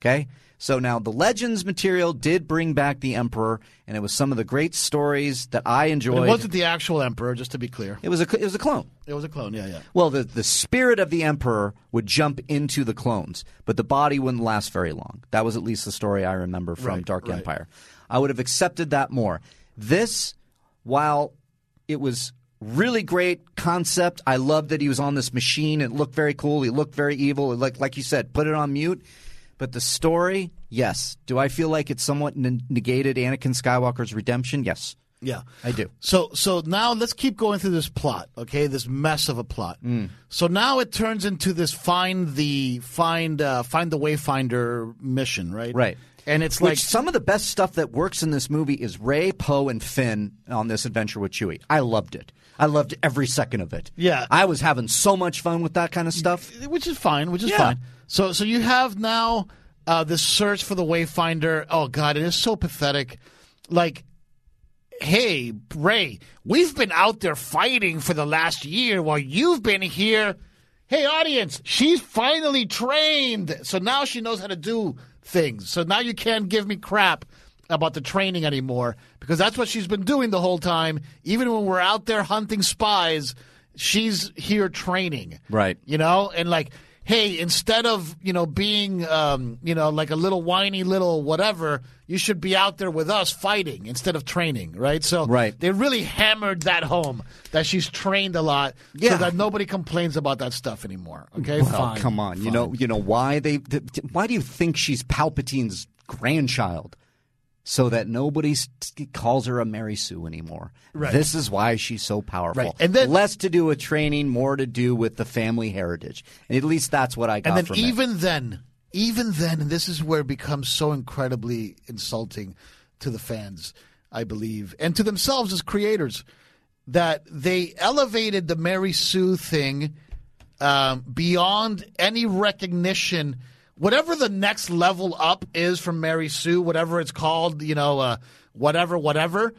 Okay? So now the Legends material did bring back the Emperor, and it was some of the great stories that I But enjoyed. it wasn't the actual Emperor, just to be clear. It was a it was a clone. It was a clone. Yeah, yeah. Well, the the spirit of the Emperor would jump into the clones, but the body wouldn't last very long. That was at least the story I remember from Right, Dark right. Empire. I would have accepted that more. This, while it was really great concept, I loved that he was on this machine. It looked very cool. He looked very evil. Like like you said, put it on mute. But the story, yes. Do I feel like it somewhat ne- negated Anakin Skywalker's redemption? Yes, Yeah. I do. So so now let's keep going through this plot, okay? This mess of a plot. Mm. So now it turns into this find the find uh, find the wayfinder mission, right? Right. And it's Which like some of the best stuff that works in this movie is Rey, Poe, and Finn on this adventure with Chewie. I loved it. I loved every second of it. Yeah. I was having so much fun with that kind of stuff. which is fine, which is Yeah. fine. So so you have now uh, this search for the wayfinder. Oh god, it is so pathetic. Like hey, Rey, we've been out there fighting for the last year while you've been here. Hey, audience, she's finally trained. So now she knows how to do things. So now you can't give me crap about the training anymore because that's what she's been doing the whole time. Even when we're out there hunting spies, she's here training. Right. You know, and like, hey, instead of, you know, being, um, you know, like a little whiny little whatever, you should be out there with us fighting instead of training, right? So Right. they really hammered that home that she's trained a lot Yeah. so that nobody complains about that stuff anymore. Okay, Well, fine. come on. You know, you know why they? th- why do you think she's Palpatine's grandchild? So that nobody calls her a Mary Sue anymore. Right. This is why she's so powerful. Right. And then- less to do with training, more to do with the family heritage. And at least that's what I got and then from it. even then, even then, and this is where it becomes so incredibly insulting to the fans, I believe, and to themselves as creators, that they elevated the Mary Sue thing um, beyond any recognition. Whatever the next level up is from Mary Sue, whatever it's called, you know, uh, whatever, whatever,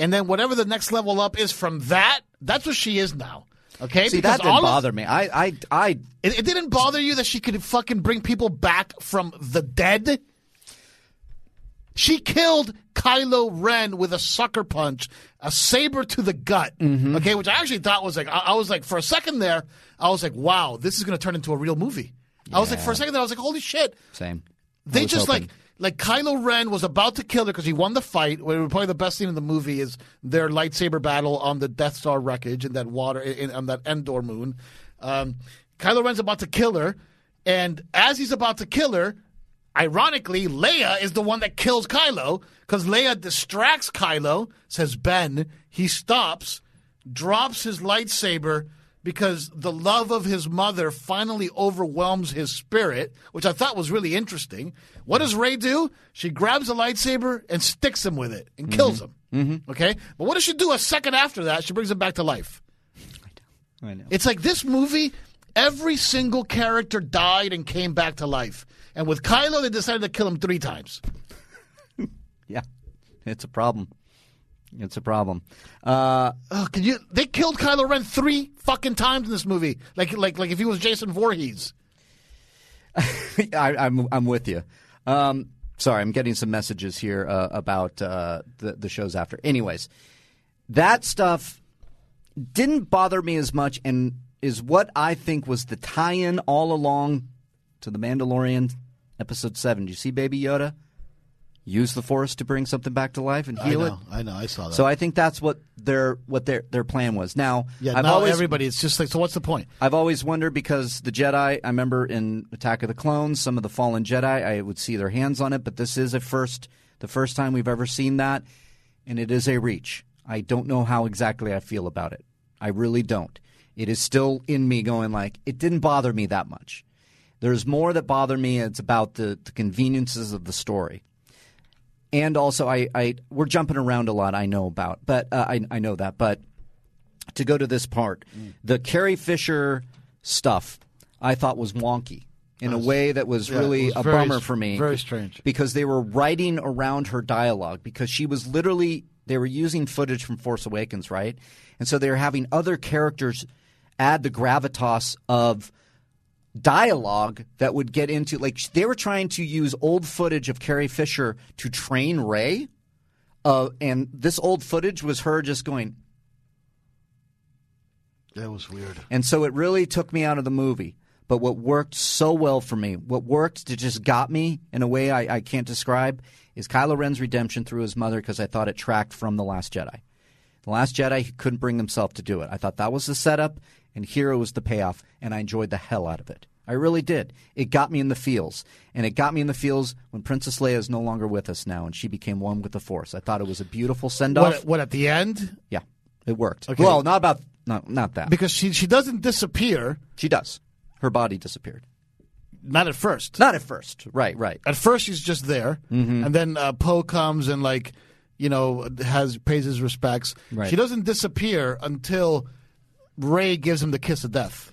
and then whatever the next level up is from that, that's what she is now. Okay, See, Because that didn't all of- bother me. I, I, I it, it didn't bother you that she could fucking bring people back from the dead? She killed Kylo Ren with a sucker punch, a saber to the gut. Mm-hmm. Okay, which I actually thought was like, I, I was like, for a second there, I was like, wow, this is going to turn into a real movie. I was like, for a second there, I was like, holy shit. same. They was just hoping. like like Kylo Ren was about to kill her because he won the fight. Where Probably the best scene in the movie is their lightsaber battle on the Death Star wreckage in that water in, on that Endor moon. Um, Kylo Ren's about to kill her, and as he's about to kill her, ironically, Leia is the one that kills Kylo because Leia distracts Kylo. Says Ben, he stops, drops his lightsaber because the love of his mother finally overwhelms his spirit, which I thought was really interesting. What does Rey do? She grabs a lightsaber and sticks him with it and kills him. Mm-hmm. Okay, but what does she do a second after that? She brings him back to life. I know. It's like this movie, every single character died and came back to life. And with Kylo, they decided to kill him three times. Yeah, it's a problem. It's a problem. Uh, Oh, can you? They killed Kylo Ren three fucking times in this movie. Like, like, like if he was Jason Voorhees. I, I'm I'm with you. Um, sorry, I'm getting some messages here uh, about uh, the the shows after. Anyways, that stuff didn't bother me as much, and is what I think was the tie-in all along to the Mandalorian Episode seven. Do you see Baby Yoda use the Force to bring something back to life and I heal know, it? I know, I saw that. So I think that's what their what their their plan was. Now, yeah, I've now always everybody, it's just like, so what's the point? I've always wondered because the Jedi, I remember in Attack of the Clones, some of the fallen Jedi, I would see their hands on it, but this is a first the first time we've ever seen that, and it is a reach. I don't know how exactly I feel about it. I really don't. It is still in me going like it didn't bother me that much. There's more that bother me. It's about the, the conveniences of the story. And also, I, I we're jumping around a lot. I know about, but uh, I I know that. But to go to this part, the Carrie Fisher stuff I thought was wonky in a way that was yeah, really was a very bummer for me. very strange. because they were writing around her dialogue because she was literally they were using footage from Force Awakens, right? And so they were having other characters add the gravitas of dialogue that would get into like they were trying to use old footage of Carrie Fisher to train Rey. Uh, and this old footage was her just going, That was weird. and so it really took me out of the movie. But what worked so well for me, what worked to just got me in a way I, I can't describe, is Kylo Ren's redemption through his mother because I thought it tracked from The Last Jedi. The Last Jedi, he couldn't bring himself to do it. I thought that was the setup, and here was the payoff, and I enjoyed the hell out of it. I really did. It got me in the feels, and it got me in the feels when Princess Leia is no longer with us now, and she became one with the Force. I thought it was a beautiful send off. What, what at the end? Yeah, it worked. Okay. Well, not about not not that. Because she she doesn't disappear. She does. Her body disappeared. Not at first. Not at first. Right, right. At first, she's just there, Mm-hmm. and then uh, Poe comes and like, you know, has pays his respects. Right. She doesn't disappear until Rey gives him the kiss of death.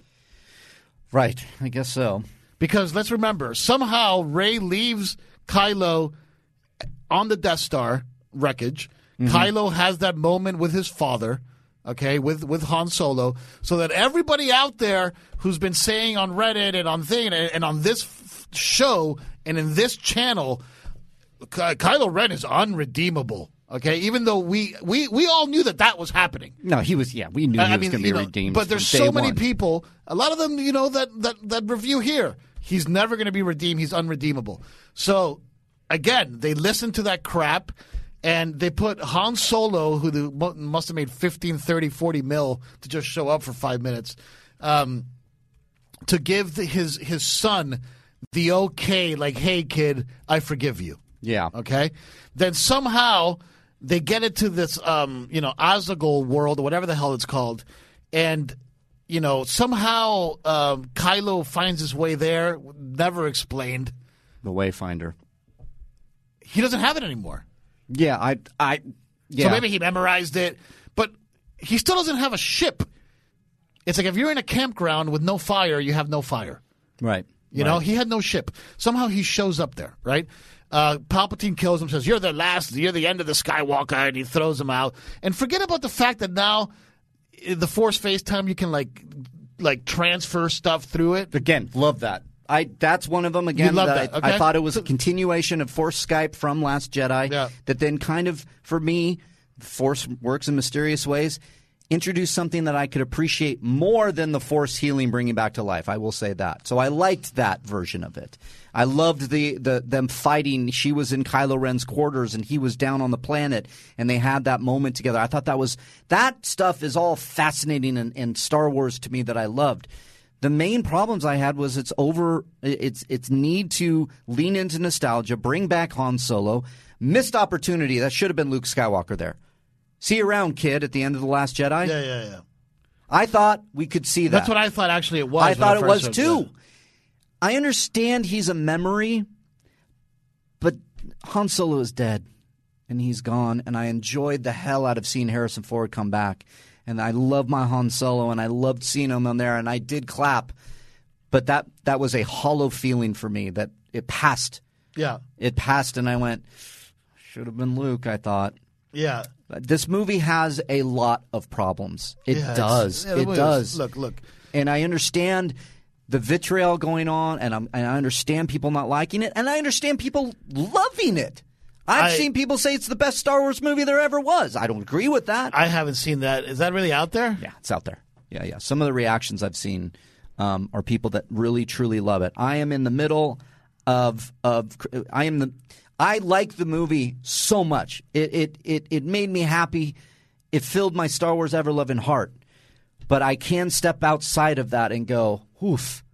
Right. I guess so. Because let's remember, somehow Rey leaves Kylo on the Death Star wreckage. Mm-hmm. Kylo has that moment with his father, okay, with with Han Solo, so that everybody out there who's been saying on Reddit and on thing and, and on this f- show and in this channel, Ky- Kylo Ren is unredeemable. Okay, even though we we we all knew that that was happening. No, he was. Yeah, we knew he I was mean, going to be know, redeemed. But there's so many one. people. A lot of them, you know, that that that review here. He's never going to be redeemed. He's unredeemable. So again, they listened to that crap. And they put Han Solo, who the, must have made 15, 30, 40 mil to just show up for five minutes, um, to give the, his his son the okay, like, hey, kid, I forgive you. Yeah. Okay. Then somehow they get it to this, um, you know, Exegol world or whatever the hell it's called, and you know somehow um, Kylo finds his way there. Never explained. The Wayfinder. He doesn't have it anymore. Yeah, I, I, yeah. So maybe he memorized it, but he still doesn't have a ship. It's like if you're in a campground with no fire, you have no fire. right. You know, he had no ship. Somehow he shows up there, right? Uh, Palpatine kills him, says, You're the last, you're the end of the Skywalker, and he throws him out. And forget about the fact that now eh, the Force FaceTime, you can like like transfer stuff through it. Again, love that. I that's one of them again. love that that, I, I thought it was a continuation of Force Skype from Last Jedi. Yeah. That then kind of for me, Force works in mysterious ways. Introduced something that I could appreciate more than the Force healing, bringing back to life. I will say that. So I liked that version of it. I loved the, the them fighting. She was in Kylo Ren's quarters and he was down on the planet, and they had that moment together. I thought that was that stuff is all fascinating and, and Star Wars to me that I loved. The main problems I had was its over its its need to lean into nostalgia, bring back Han Solo, missed opportunity. That should have been Luke Skywalker there. See you around, kid, at the end of the Last Jedi. Yeah, yeah, yeah. I thought we could see that. That's what I thought actually it was. I thought it was too. that. I understand he's a memory, but Han Solo is dead and he's gone. And I enjoyed the hell out of seeing Harrison Ford come back. And I love my Han Solo, and I loved seeing him on there, and I did clap. But that that was a hollow feeling for me that it passed. Yeah, It passed, and I went, should have been Luke. I thought. yeah. This movie has a lot of problems. It Yeah, does. yeah, the it does. Look, look. And I understand the vitriol going on, and, I'm, and I understand people not liking it, and I understand people loving it. I've I- seen people say it's the best Star Wars movie there ever was. I don't agree with that. I haven't seen that. Is that really out there? yeah, it's out there. Yeah, yeah. Some of the reactions I've seen um, are people that really, truly love it. I am in the middle. of of I am the I like the movie so much. It it it it made me happy. It filled my Star Wars ever loving heart. But I can step outside of that and go, oof.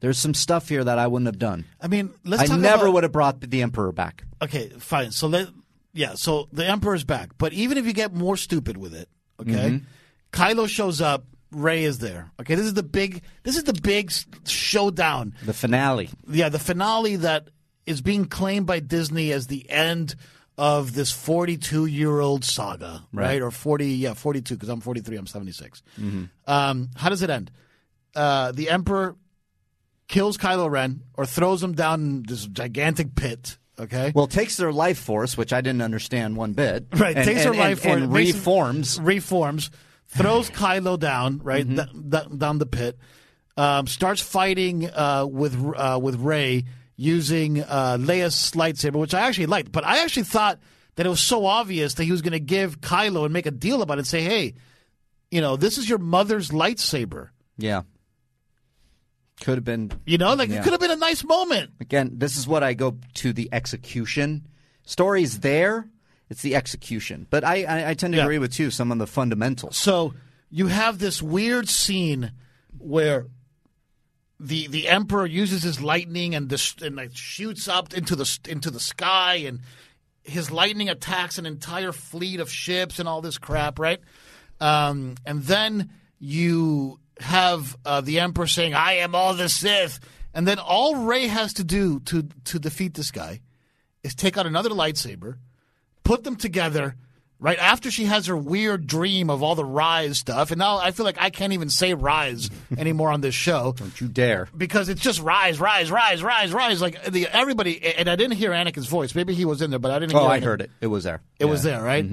There's some stuff here that I wouldn't have done. I mean, let's I never about- would have brought the Emperor back. Okay, fine. So let yeah. So the Emperor's back, but even if you get more stupid with it, okay, mm-hmm. Kylo shows up. Rey is there. Okay, this is the big. This is the big showdown. The finale. Yeah, the finale that is being claimed by Disney as the end of this 42 year old saga, right? Right. Or 40, yeah, 42, because I'm 43, I'm 76. Um, how does it end? Uh, the Emperor kills Kylo Ren or throws him down this gigantic pit, okay? Well, takes their life force, which I didn't understand one bit. Right, and, takes and, her life force, and makes- reforms. reforms, throws Kylo down, right Mm-hmm. th- th- down the pit, um, starts fighting uh, with uh, with Rey using uh, Leia's lightsaber, which I actually liked. But I actually thought that it was so obvious that he was going to give Kylo and make a deal about it, and say, "Hey, you know, this is your mother's lightsaber." Yeah. Could have been You know, like it could have been a nice moment. again. This is what I go to the execution. Story's there. It's the execution. But I, I, I tend to Yeah. agree with you. Some of the fundamentals. So you have this weird scene where the the emperor uses his lightning and this and like shoots up into the into the sky and his lightning attacks an entire fleet of ships and all this crap, right? Um, and then you have uh, the emperor saying, "I am all the Sith," and then all Rey has to do to to defeat this guy is take out another lightsaber, put them together. Right after she has her weird dream of all the rise stuff, and now I feel like I can't even say rise anymore on this show Don't you dare. because it's just rise, rise, rise, rise, rise. Like the everybody, and I didn't hear Anakin's voice. Maybe he was in there, but I didn't. Oh, hear I Anakin. heard it. It was there. It was there, right?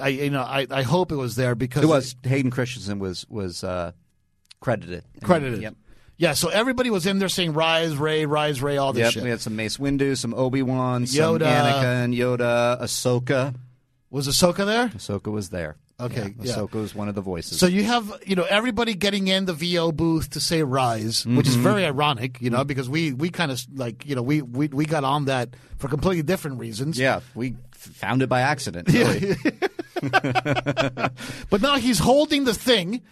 I, you know, I, I hope it was there because It was. Hayden Christensen was was uh, credited. credited. Yep. Yeah, so everybody was in there saying rise, Rey, rise, Rey, all this Yep. shit. We had some Mace Windu, some Obi Wan, some Yoda. Anakin, Yoda, Ahsoka. Was Ahsoka there? Ahsoka was there. Okay, yeah. Ahsoka was one of the voices. So you have, you know, everybody getting in the VO booth to say rise, which Mm-hmm. is very ironic, you know, because we we kind of like, you know, we, we we got on that for completely different reasons. yeah, we found it by accident. Really. But now he's holding the thing,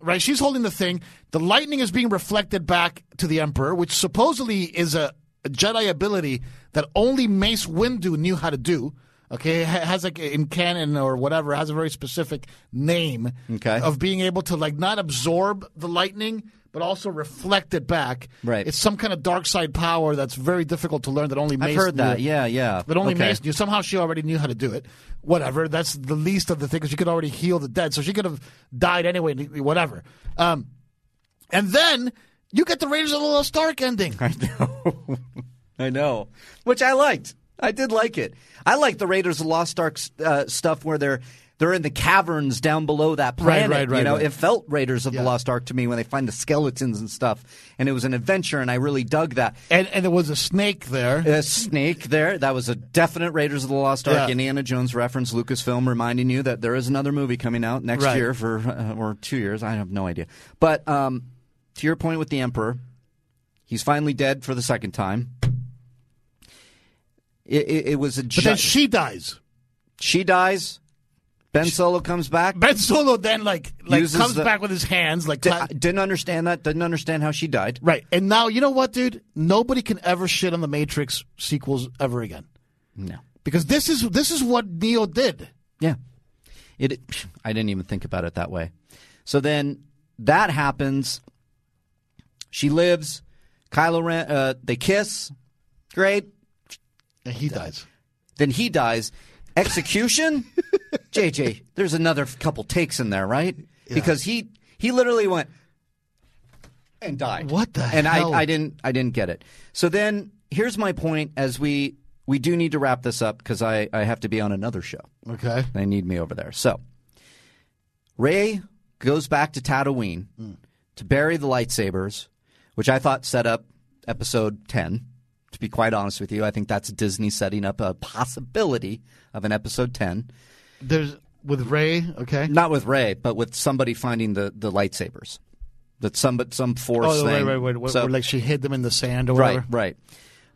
right? She's holding the thing. The lightning is being reflected back to the Emperor, which supposedly is a, a Jedi ability that only Mace Windu knew how to do. Okay, it has like in canon or whatever, it has a very specific name Okay. of being able to like not absorb the lightning, but also reflect it back. Right. It's some kind of dark side power that's very difficult to learn that only Mace I've heard that. knew. Yeah, yeah. But only okay. Mace knew. Somehow she already knew how to do it. Whatever. That's the least of the things. She could already heal the dead, so she could have died anyway. Whatever. Um, and then you get the Raiders of the Lost Ark ending. I know. I know. Which I liked. I did like it. I like the Raiders of the Lost Ark uh, stuff where they're they're in the caverns down below that planet. right, right, right. You know, right. it felt Raiders of Yeah. the Lost Ark to me when they find the skeletons and stuff, and it was an adventure, and I really dug that. And and there was a snake there. A snake there. That was a definite Raiders of the Lost Ark Yeah. Indiana Jones reference. Lucasfilm reminding you that there is another movie coming out next Right. year for uh, or two years. I have no idea. But um, to your point with the Emperor, he's finally dead for the second time. It, it, it was a. But then she dies. she dies. Ben Solo comes back. Ben Solo then like like Uses comes the- back with his hands like Di- cla- didn't understand that. Didn't understand how she died. right. And now you know what, dude? Nobody can ever shit on the Matrix sequels ever again No. because this is this is what Neo did. Yeah. It. I didn't even think about it that way. So then that happens. She lives. Kylo Ren. Uh, they kiss. Great. And he dies. Then he dies. Execution. JJ, there's another couple takes in there, right? Because he he literally went and died. What the and hell? I I didn't I didn't get it. So then here's my point as we we do need to wrap this up because I I have to be on another show. Okay. They need me over there. So Rey goes back to Tatooine hmm. to bury the lightsabers, which I thought set up episode 10. To be quite honest with you, I think that's Disney setting up a possibility of an episode 10. There's with Rey. Okay. Not with Rey, but with somebody finding the, the lightsabers. That some some force Oh, thing. right, right, right. So- like she hid them in the sand or whatever. Right, right.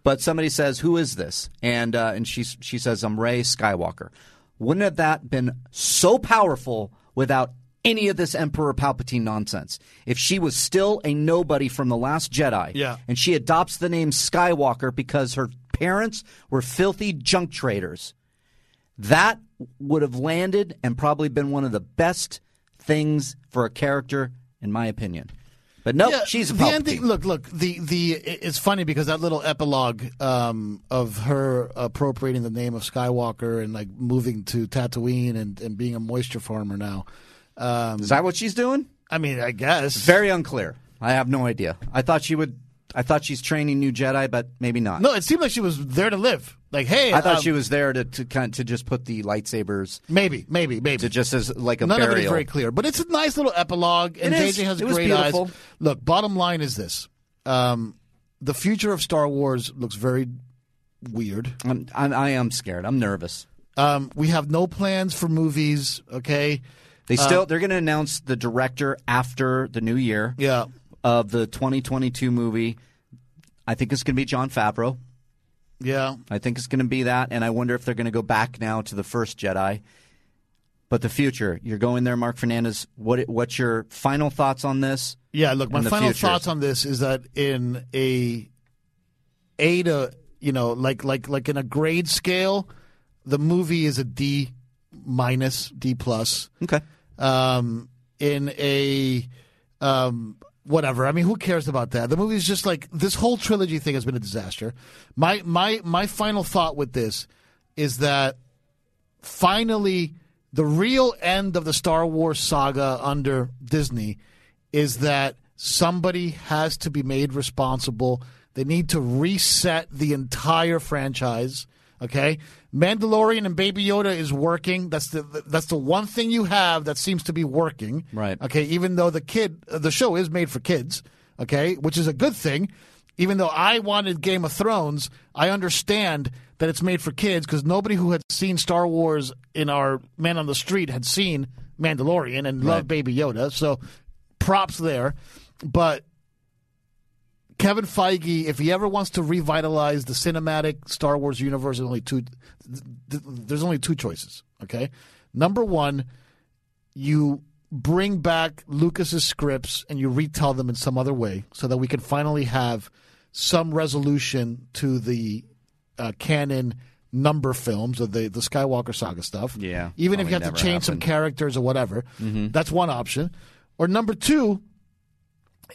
But somebody says, "Who is this?" And uh, and she she says, "I'm Rey Skywalker." Wouldn't have that been so powerful without any of this Emperor Palpatine nonsense? If she was still a nobody from the Last Jedi, Yeah. and she adopts the name Skywalker because her parents were filthy junk traders, that would have landed and probably been one of the best things for a character, in my opinion. But no, Yeah, she's a the Palpatine. ending. Look, look. The the it's funny because that little epilogue um, of her appropriating the name of Skywalker and like moving to Tatooine and, and being a moisture farmer now. Um, Is that what she's doing? I mean, I guess Very unclear. I have no idea. I thought she would. I thought she's training new Jedi, but maybe not. No, it seemed like she was there to live. Like, hey, I thought um, she was there to to kind to just put the lightsabers maybe, maybe, maybe. to just as like a None burial. of it is very clear, but it's a nice little epilogue, and. JJ has It great eyes. Look, bottom line is this: um, the future of Star Wars looks very weird. I'm, I'm, I am scared. I'm nervous. Um, we have no plans for movies. Okay, They uh, still they're going to announce the director after the new year yeah, of the 2022 movie. I think it's going to be Jon Favreau. yeah. I think it's going to be that, and I wonder if they're going to go back now to the first Jedi. But the future, you're going there, Marc Fernandez. What what's your final thoughts on this? Yeah, look, my final future. thoughts on this is that in a A to you know, like like like in a grade scale, the movie is a D minus, D plus. Okay. Um, in a um, whatever. I mean, who cares about that? The movie's just like this whole trilogy thing has been a disaster. My my my final thought with this is that finally the real end of the Star Wars saga under Disney is that somebody has to be made responsible. They need to reset the entire franchise. Okay, Mandalorian and Baby Yoda is working. That's the that's the one thing you have that seems to be working. Right. Okay, even though the kid the show is made for kids. Okay, which is a good thing. Even though I wanted Game of Thrones, I understand that it's made for kids because nobody who had seen Star Wars in our Man on the Street had seen Mandalorian and loved Baby Yoda. So props there. But Kevin Feige, if he ever wants to revitalize the cinematic Star Wars universe, there's only two. th- th- There's only two choices. Okay, number one, you bring back Lucas's scripts and you retell them in some other way, so that we can finally have some resolution to the uh, canon number films of the the Skywalker saga stuff. Yeah, even if you have to change some characters or whatever, that's one option. Or number two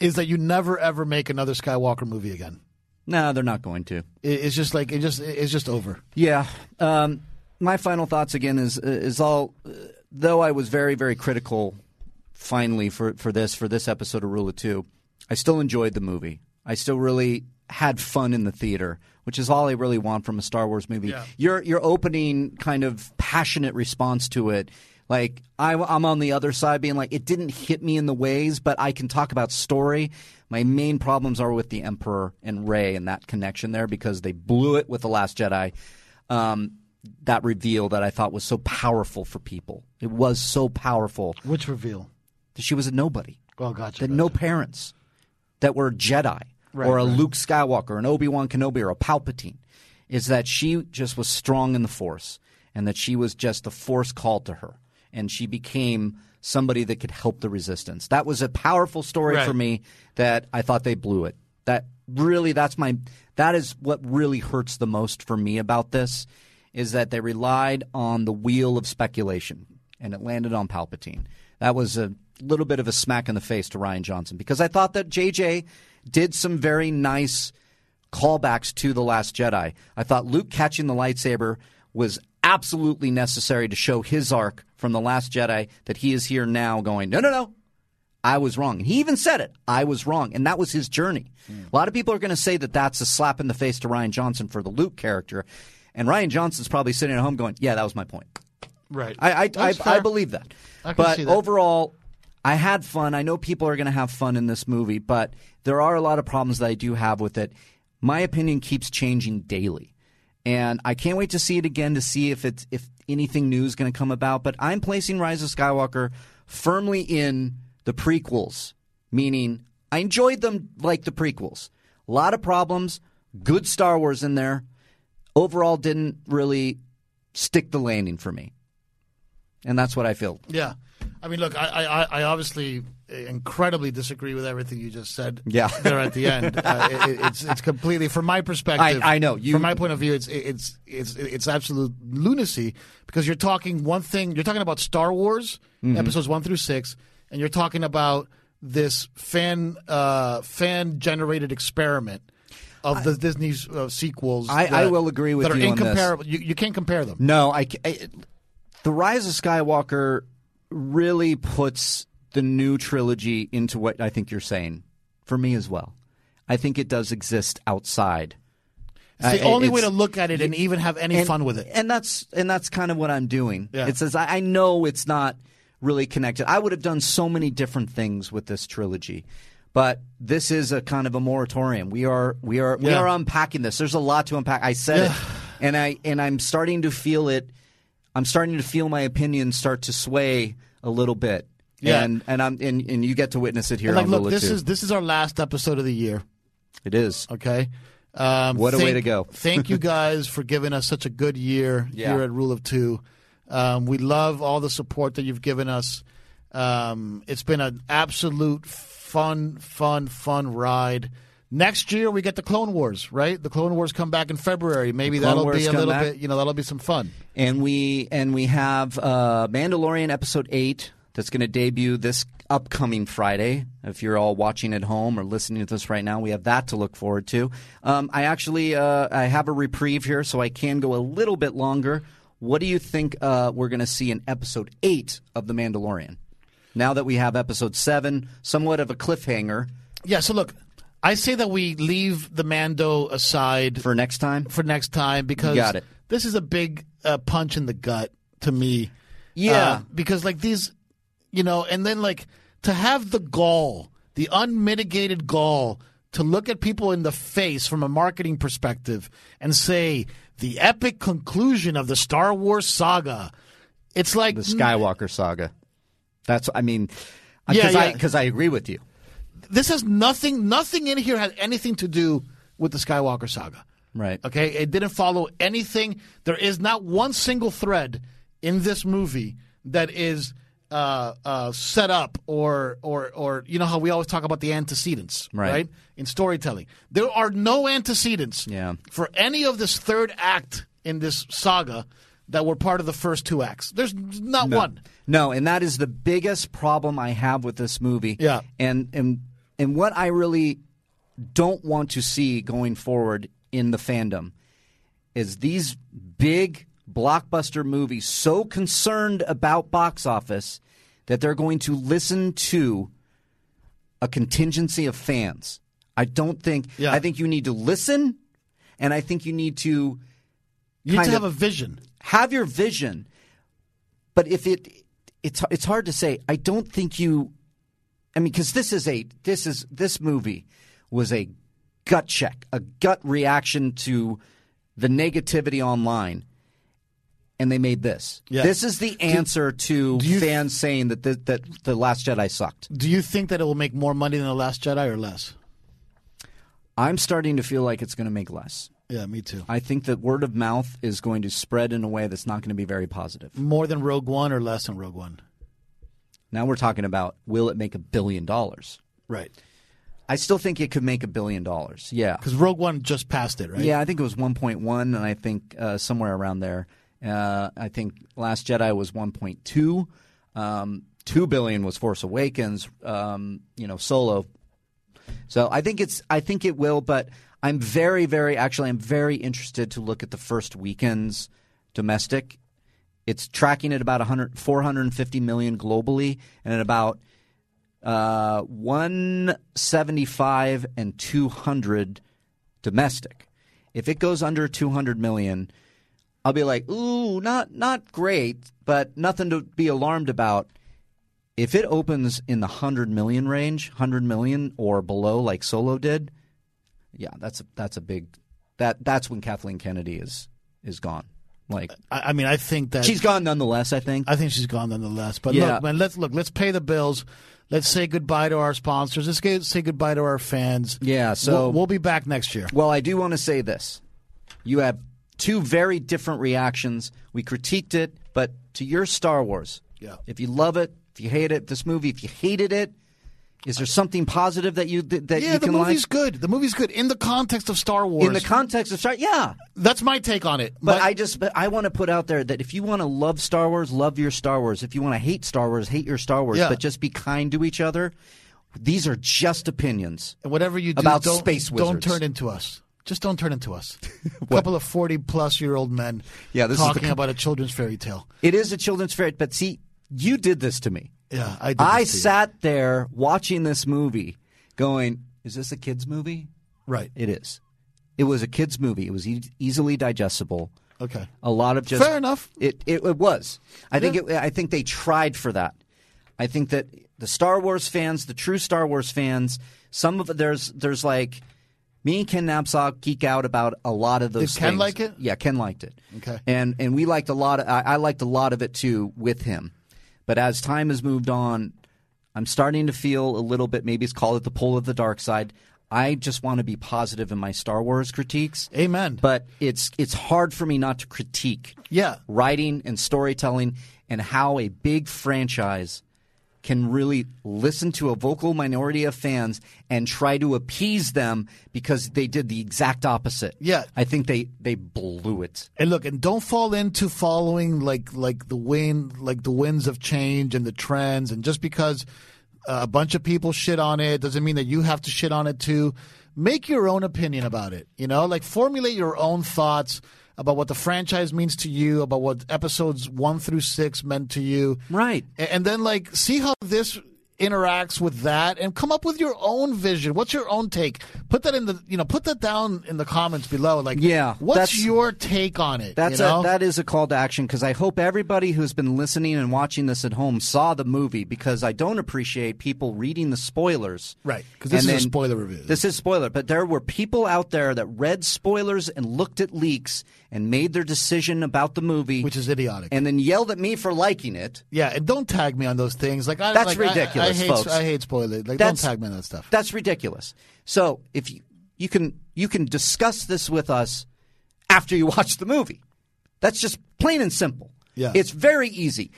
is that you never ever make another Skywalker movie again. No, they're not going to. It- It's just like it just it's just over. Yeah. Um, my final thoughts again is is all. Though I was very very critical, finally for for this for this episode of Rule of Two, I still enjoyed the movie. I still really had fun in the theater, which is all I really want from a Star Wars movie. Your your opening kind of passionate response to it. Like I, I'm on the other side, being like, it didn't hit me in the ways, but I can talk about story. My main problems are with the Emperor and Rey and that connection there because they blew it with the Last Jedi um, that reveal that I thought was so powerful for people. It was so powerful Which reveal? that she was a nobody, Oh, gotcha. that no parents, that were Jedi or a Luke Skywalker, an Obi Wan Kenobi, or a Palpatine. Is that she just was strong in the Force, and that she was just the Force called to her, and she became somebody that could help the Resistance. That was a powerful story Right. for me. That I thought they blew it. That really, that's my. That is what really hurts the most for me about this, is that they relied on the wheel of speculation, and it landed on Palpatine. That was a little bit of a smack in the face to Rian Johnson because I thought that JJ did some very nice callbacks to The Last Jedi. I thought Luke catching the lightsaber was absolutely necessary to show his arc from The Last Jedi that he is here now going, no, no, no. I was wrong. And he even said it. I was wrong. And that was his journey. A lot of people are going to say that that's a slap in the face to Rian Johnson for the Luke character. And Rian Johnson's probably sitting at home going, yeah, that was my point. right. I I, I, I believe that. But that. overall, I had fun. I know people are going to have fun in this movie, but there are a lot of problems that I do have with it. My opinion keeps changing daily, and I can't wait to see it again to see if it's if anything new is going to come about. But I'm placing Rise of Skywalker firmly in the prequels, meaning I enjoyed them like the prequels. A lot of problems, good Star Wars in there. Overall, didn't really stick the landing for me, and that's what I feel. Yeah, I mean, look, I, I, I obviously incredibly disagree with everything you just said. Yeah. there at the end, uh, it, it's it's completely from my perspective. I- I know. You- from my point of view, it's it's it's it's absolute lunacy because you're talking one thing. You're talking about Star Wars Mm-hmm. episodes one through six, and you're talking about this fan uh, fan generated experiment. Of the Disney uh, sequels, I- that- I will agree with that are you on this. incomparable. You, you can't compare them. No, I, I- the Rise of Skywalker really puts the new trilogy into what I think you're saying for me as well. I think it does exist outside. It's the Uh, only way to look at it and even have any and, fun with it. And that's and that's kind of what I'm doing. Yeah. It says I, I know it's not really connected. I would have done so many different things with this trilogy. But this is a kind of a moratorium. We are we are we are unpacking this. There's a lot to unpack. I said it. And I and I'm starting to feel it I'm starting to feel my opinions start to sway a little bit. Yeah. And and I'm and, and you get to witness it here And like, on look, Lula this too. is this is our last episode of the year. it is. Okay. Um, What a way to go. thank you guys for giving us such a good year Yeah. here at Rule of Two. Um, we love all the support that you've given us. Um, it's been an absolute fun, fun, fun ride. Next year we get the Clone Wars, right? The Clone Wars come back in February. Maybe that'll Wars be a little back. bit, you know, that'll be some fun. and we and we have uh, Mandalorian episode eight that's going to debut this upcoming Friday. If you're all watching at home or listening to this right now, we have that to look forward to. Um, I actually uh, I have a reprieve here, so I can go a little bit longer. What do you think uh, we're going to see in episode eight of The Mandalorian? Now that we have episode seven, somewhat of a cliffhanger Yeah. So look, I say that we leave the Mando aside for next time. for next time because got it. this is a big uh, punch in the gut to me. Yeah. Uh, because like these, you know, and then like to have the gall, the unmitigated gall to look at people in the face from a marketing perspective and say the epic conclusion of the Star Wars saga. It's like The Skywalker saga. That's I mean, Yeah, because I yeah. because I agree with you. This has nothing. Nothing in here has anything to do with the Skywalker saga. Right. Okay, it didn't follow anything. There is not one single thread in this movie that is uh, uh, set up or or or you know how we always talk about the antecedents, Right. In storytelling, there are no antecedents Yeah. for any of this third act in this saga that were part of the first two acts. There's not one. No, and that is the biggest problem I have with this movie. Yeah. And and and what I really don't want to see going forward in the fandom is these big blockbuster movies so concerned about box office that they're going to listen to a contingency of fans. I don't think Yeah. I think you need to listen and I think you need to You need to have a vision. have your vision, but if it it's it's hard to say. I don't think you. I mean, because this is a this is this movie was a gut check, a gut reaction to the negativity online, and they made this. Yeah. This is the answer to do fans saying that the, that the Last Jedi sucked. Do you think that it will make more money than the Last Jedi or less? I'm starting to feel like it's going to make less. Yeah, me too. I think that word of mouth is going to spread in a way that's not going to be very positive. More than Rogue One or less than Rogue One? Now we're talking about will it make a billion dollars? Right. I still think it could make a billion dollars. Yeah. Because Rogue One just passed it, right? Yeah, I think it was 1.1, and I think uh, somewhere around there. Uh, I think Last Jedi was 1.2. Um, Two billion was Force Awakens. Um, you know, Solo. So I think it's. I think it will, but I'm very, very. Actually, I'm very interested to look at the first weekends domestic. It's tracking at about 100, 450 million globally, and at about uh, 175 and 200 domestic. If it goes under 200 million, I'll be like, ooh, not not great, but nothing to be alarmed about. If it opens in the 100 million range, 100 million or below like Solo did, yeah, that's a, that's a big that that's when Kathleen Kennedy is is gone. Like I, I mean, I think that she's gone nonetheless. I think. I think she's gone nonetheless. But Yeah. look, man, let's look. Let's pay the bills. Let's say goodbye to our sponsors. Let's get, say goodbye to our fans. Yeah, so- we'll, we'll be back next year. Well, I do want to say this. You have two very different reactions. We critiqued it, but to your Star Wars, Yeah. if you love it, if you hate it, this movie, if you hated it, is there something positive that you that you can like? Yeah, the movie's like? good. The movie's good in the context of Star Wars. In the context of Star, yeah. That's my take on it. But I just, but I want to put out there that if you want to love Star Wars, love your Star Wars. If you want to hate Star Wars, hate your Star Wars. Yeah. But just be kind to each other. These are just opinions. And whatever you do, About don't, space don't turn into us. Just don't turn into us. a couple of forty-plus-year-old men. Yeah, this is the talking about a children's fairy tale. It is a children's fairy, but see, you did this to me. Yeah, I. I sat there watching this movie, going, "Is this a kids' movie?" right. It is. It was a kids' movie. It was e- easily digestible. Okay. A lot of just Fair enough. It it, it was. I think it, I think they tried for that. I think that the Star Wars fans, the true Star Wars fans, some of there's there's like me and Ken Napzok geek out about a lot of those. Did Ken things. like it? Yeah, Ken liked it. Okay. and and we liked a lot. Of, I, I liked a lot of it too with him. But as time has moved on, I'm starting to feel a little bit. Maybe it's called it the pull of the dark side. I just want to be positive in my Star Wars critiques. Amen. But it's it's hard for me not to critique Yeah. writing and storytelling and how a big franchise can really listen to a vocal minority of fans and try to appease them because they did the exact opposite. Yeah. I think they they blew it. And look, and don't fall into following like like the wind, like the winds of change and the trends. And just because uh, a bunch of people shit on it doesn't mean that you have to shit on it too. Make your own opinion about it. You know, like formulate your own thoughts about what the franchise means to you, about what episodes one through six meant to you. Right. And then like see how this interacts with that and come up with your own vision. What's your own take? Put that in the you know, put that down in the comments below. Like Yeah, what's your take on it? That's you know? a, that is a call to action because I hope everybody who's been listening and watching this at home saw the movie because I don't appreciate people reading the spoilers. right because this And is a spoiler review. This is spoiler, but there were people out there that read spoilers and looked at leaks and made their decision about the movie, which is idiotic. and then yelled at me for liking it. yeah, and don't tag me on those things. Like I, That's like, ridiculous, I, hate, folks. I hate spoilers. Like That's- don't tag me on that stuff. That's ridiculous. So if you you can you can discuss this with us after you watch the movie. That's just plain and simple. Yeah. It's very easy.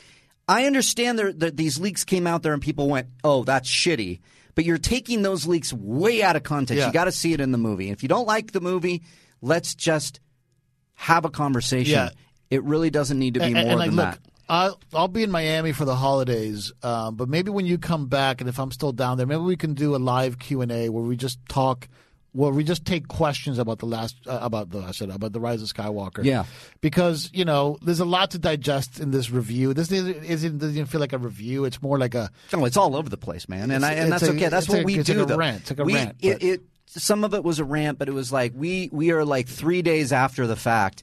I understand that these leaks came out there and people went, "Oh, that's shitty." But you're taking those leaks way out of context. Yeah. You got to see it in the movie. If you don't like the movie, let's just have a conversation. Yeah. It really doesn't need to be and, more and, like, than look, that. I'll, I'll be in Miami for the holidays, um, but maybe when you come back, and if I'm still down there, maybe we can do a live Q and A where we just talk, where we just take questions about the last, uh, about the I said about the Rise of Skywalker. Yeah. because you know there's a lot to digest in this review. This isn't, doesn't feel like a review. It's more like a Oh, it's all over the place, man, and I, and that's a- okay. That's what a- we it's do. like a though. rant. It's like a we, rant, It, it some of it was a rant, but it was like we we are like three days after the fact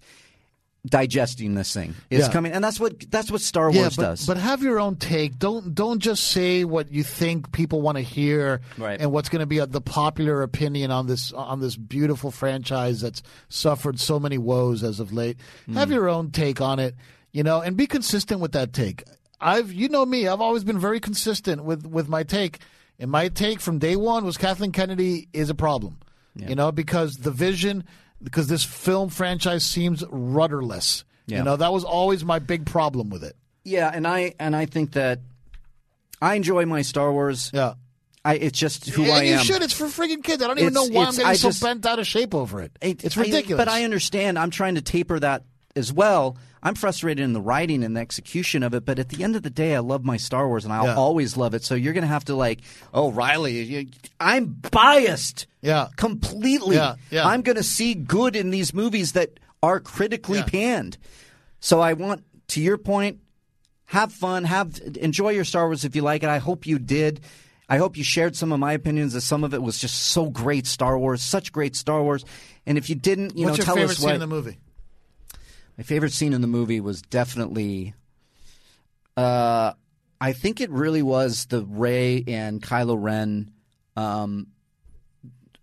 digesting this thing. It's Yeah. coming, and that's what that's what Star yeah, Wars but, does. but have your own take. Don't don't just say what you think people want to hear Right. and what's going to be a, the popular opinion on this on this beautiful franchise that's suffered so many woes as of late. Hmm. Have your own take on it, you know, and be consistent with that take. I've you know me, I've always been very consistent with with my take. And my take from day one was Kathleen Kennedy is a problem. You know, because the vision because this film franchise seems rudderless. Yeah. You know, that was always my big problem with it. yeah, and I and I think that I enjoy my Star Wars. Yeah. I it's just who and I you am. You should. It's for freaking kids. I don't even know why I'm getting I so just- bent out of shape over it. It- it's I- ridiculous. but I understand. I'm trying to taper that as well. I'm frustrated in the writing and the execution of it, but at the end of the day, I love my Star Wars, and I'll Yeah. always love it. So you're going to have to like, oh, Reilly, you, I'm biased. Yeah. completely. Yeah, yeah. I'm going to see good in these movies that are critically panned. So I want, to your point, have fun, have enjoy your Star Wars if you like it. I hope you did. I hope you shared some of my opinions. That some of it was just so great Star Wars, such great Star Wars. And if you didn't, you What's know, your tell favorite us scene what. in the movie? My favorite scene in the movie was definitely. Uh, I think it really was the Rey and Kylo Ren um,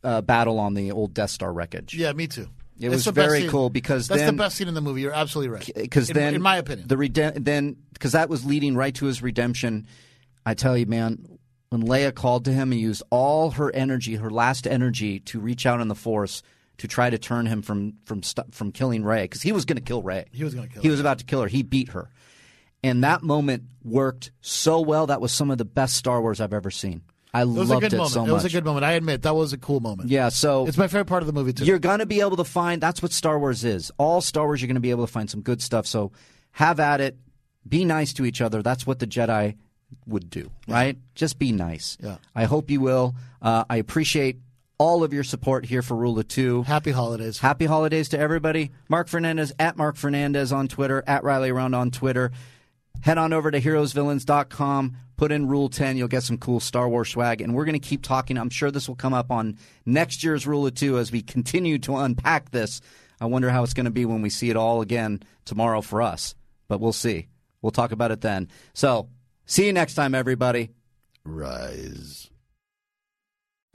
uh, battle on the old Death Star wreckage. Yeah, me too. It It's was very cool because that's then the best scene in the movie. You're absolutely right. because then, in my opinion, the redem- then because that was leading right to his redemption. I tell you, man, when Leia called to him and used all her energy, her last energy, to reach out in the Force to try to turn him from from from killing Rey because he was going to kill Rey. He was gonna kill He her. was about to kill her. He beat her, and that moment worked so well. That was some of the best Star Wars I've ever seen. I it loved it moment. so it was a good moment. I admit that was a cool moment. yeah, so it's my favorite part of the movie too. you're going to be able to find that's what Star Wars is. All Star Wars, you're going to be able to find some good stuff. So have at it. Be nice to each other. That's what the Jedi would do, right? Just be nice. Yeah. I hope you will. Uh, I appreciate all of your support here for Rule of Two. Happy holidays. Happy holidays to everybody. Marc Fernandez at Marc Fernandez on Twitter, at Riley Around on Twitter. Head on over to heroesvillains.com, put in Rule 10. You'll get some cool Star Wars swag. And we're going to keep talking. I'm sure this will come up on next year's Rule of Two as we continue to unpack this. I wonder how it's going to be when we see it all again tomorrow for us. But we'll see. We'll talk about it then. So, see you next time, everybody. Rise.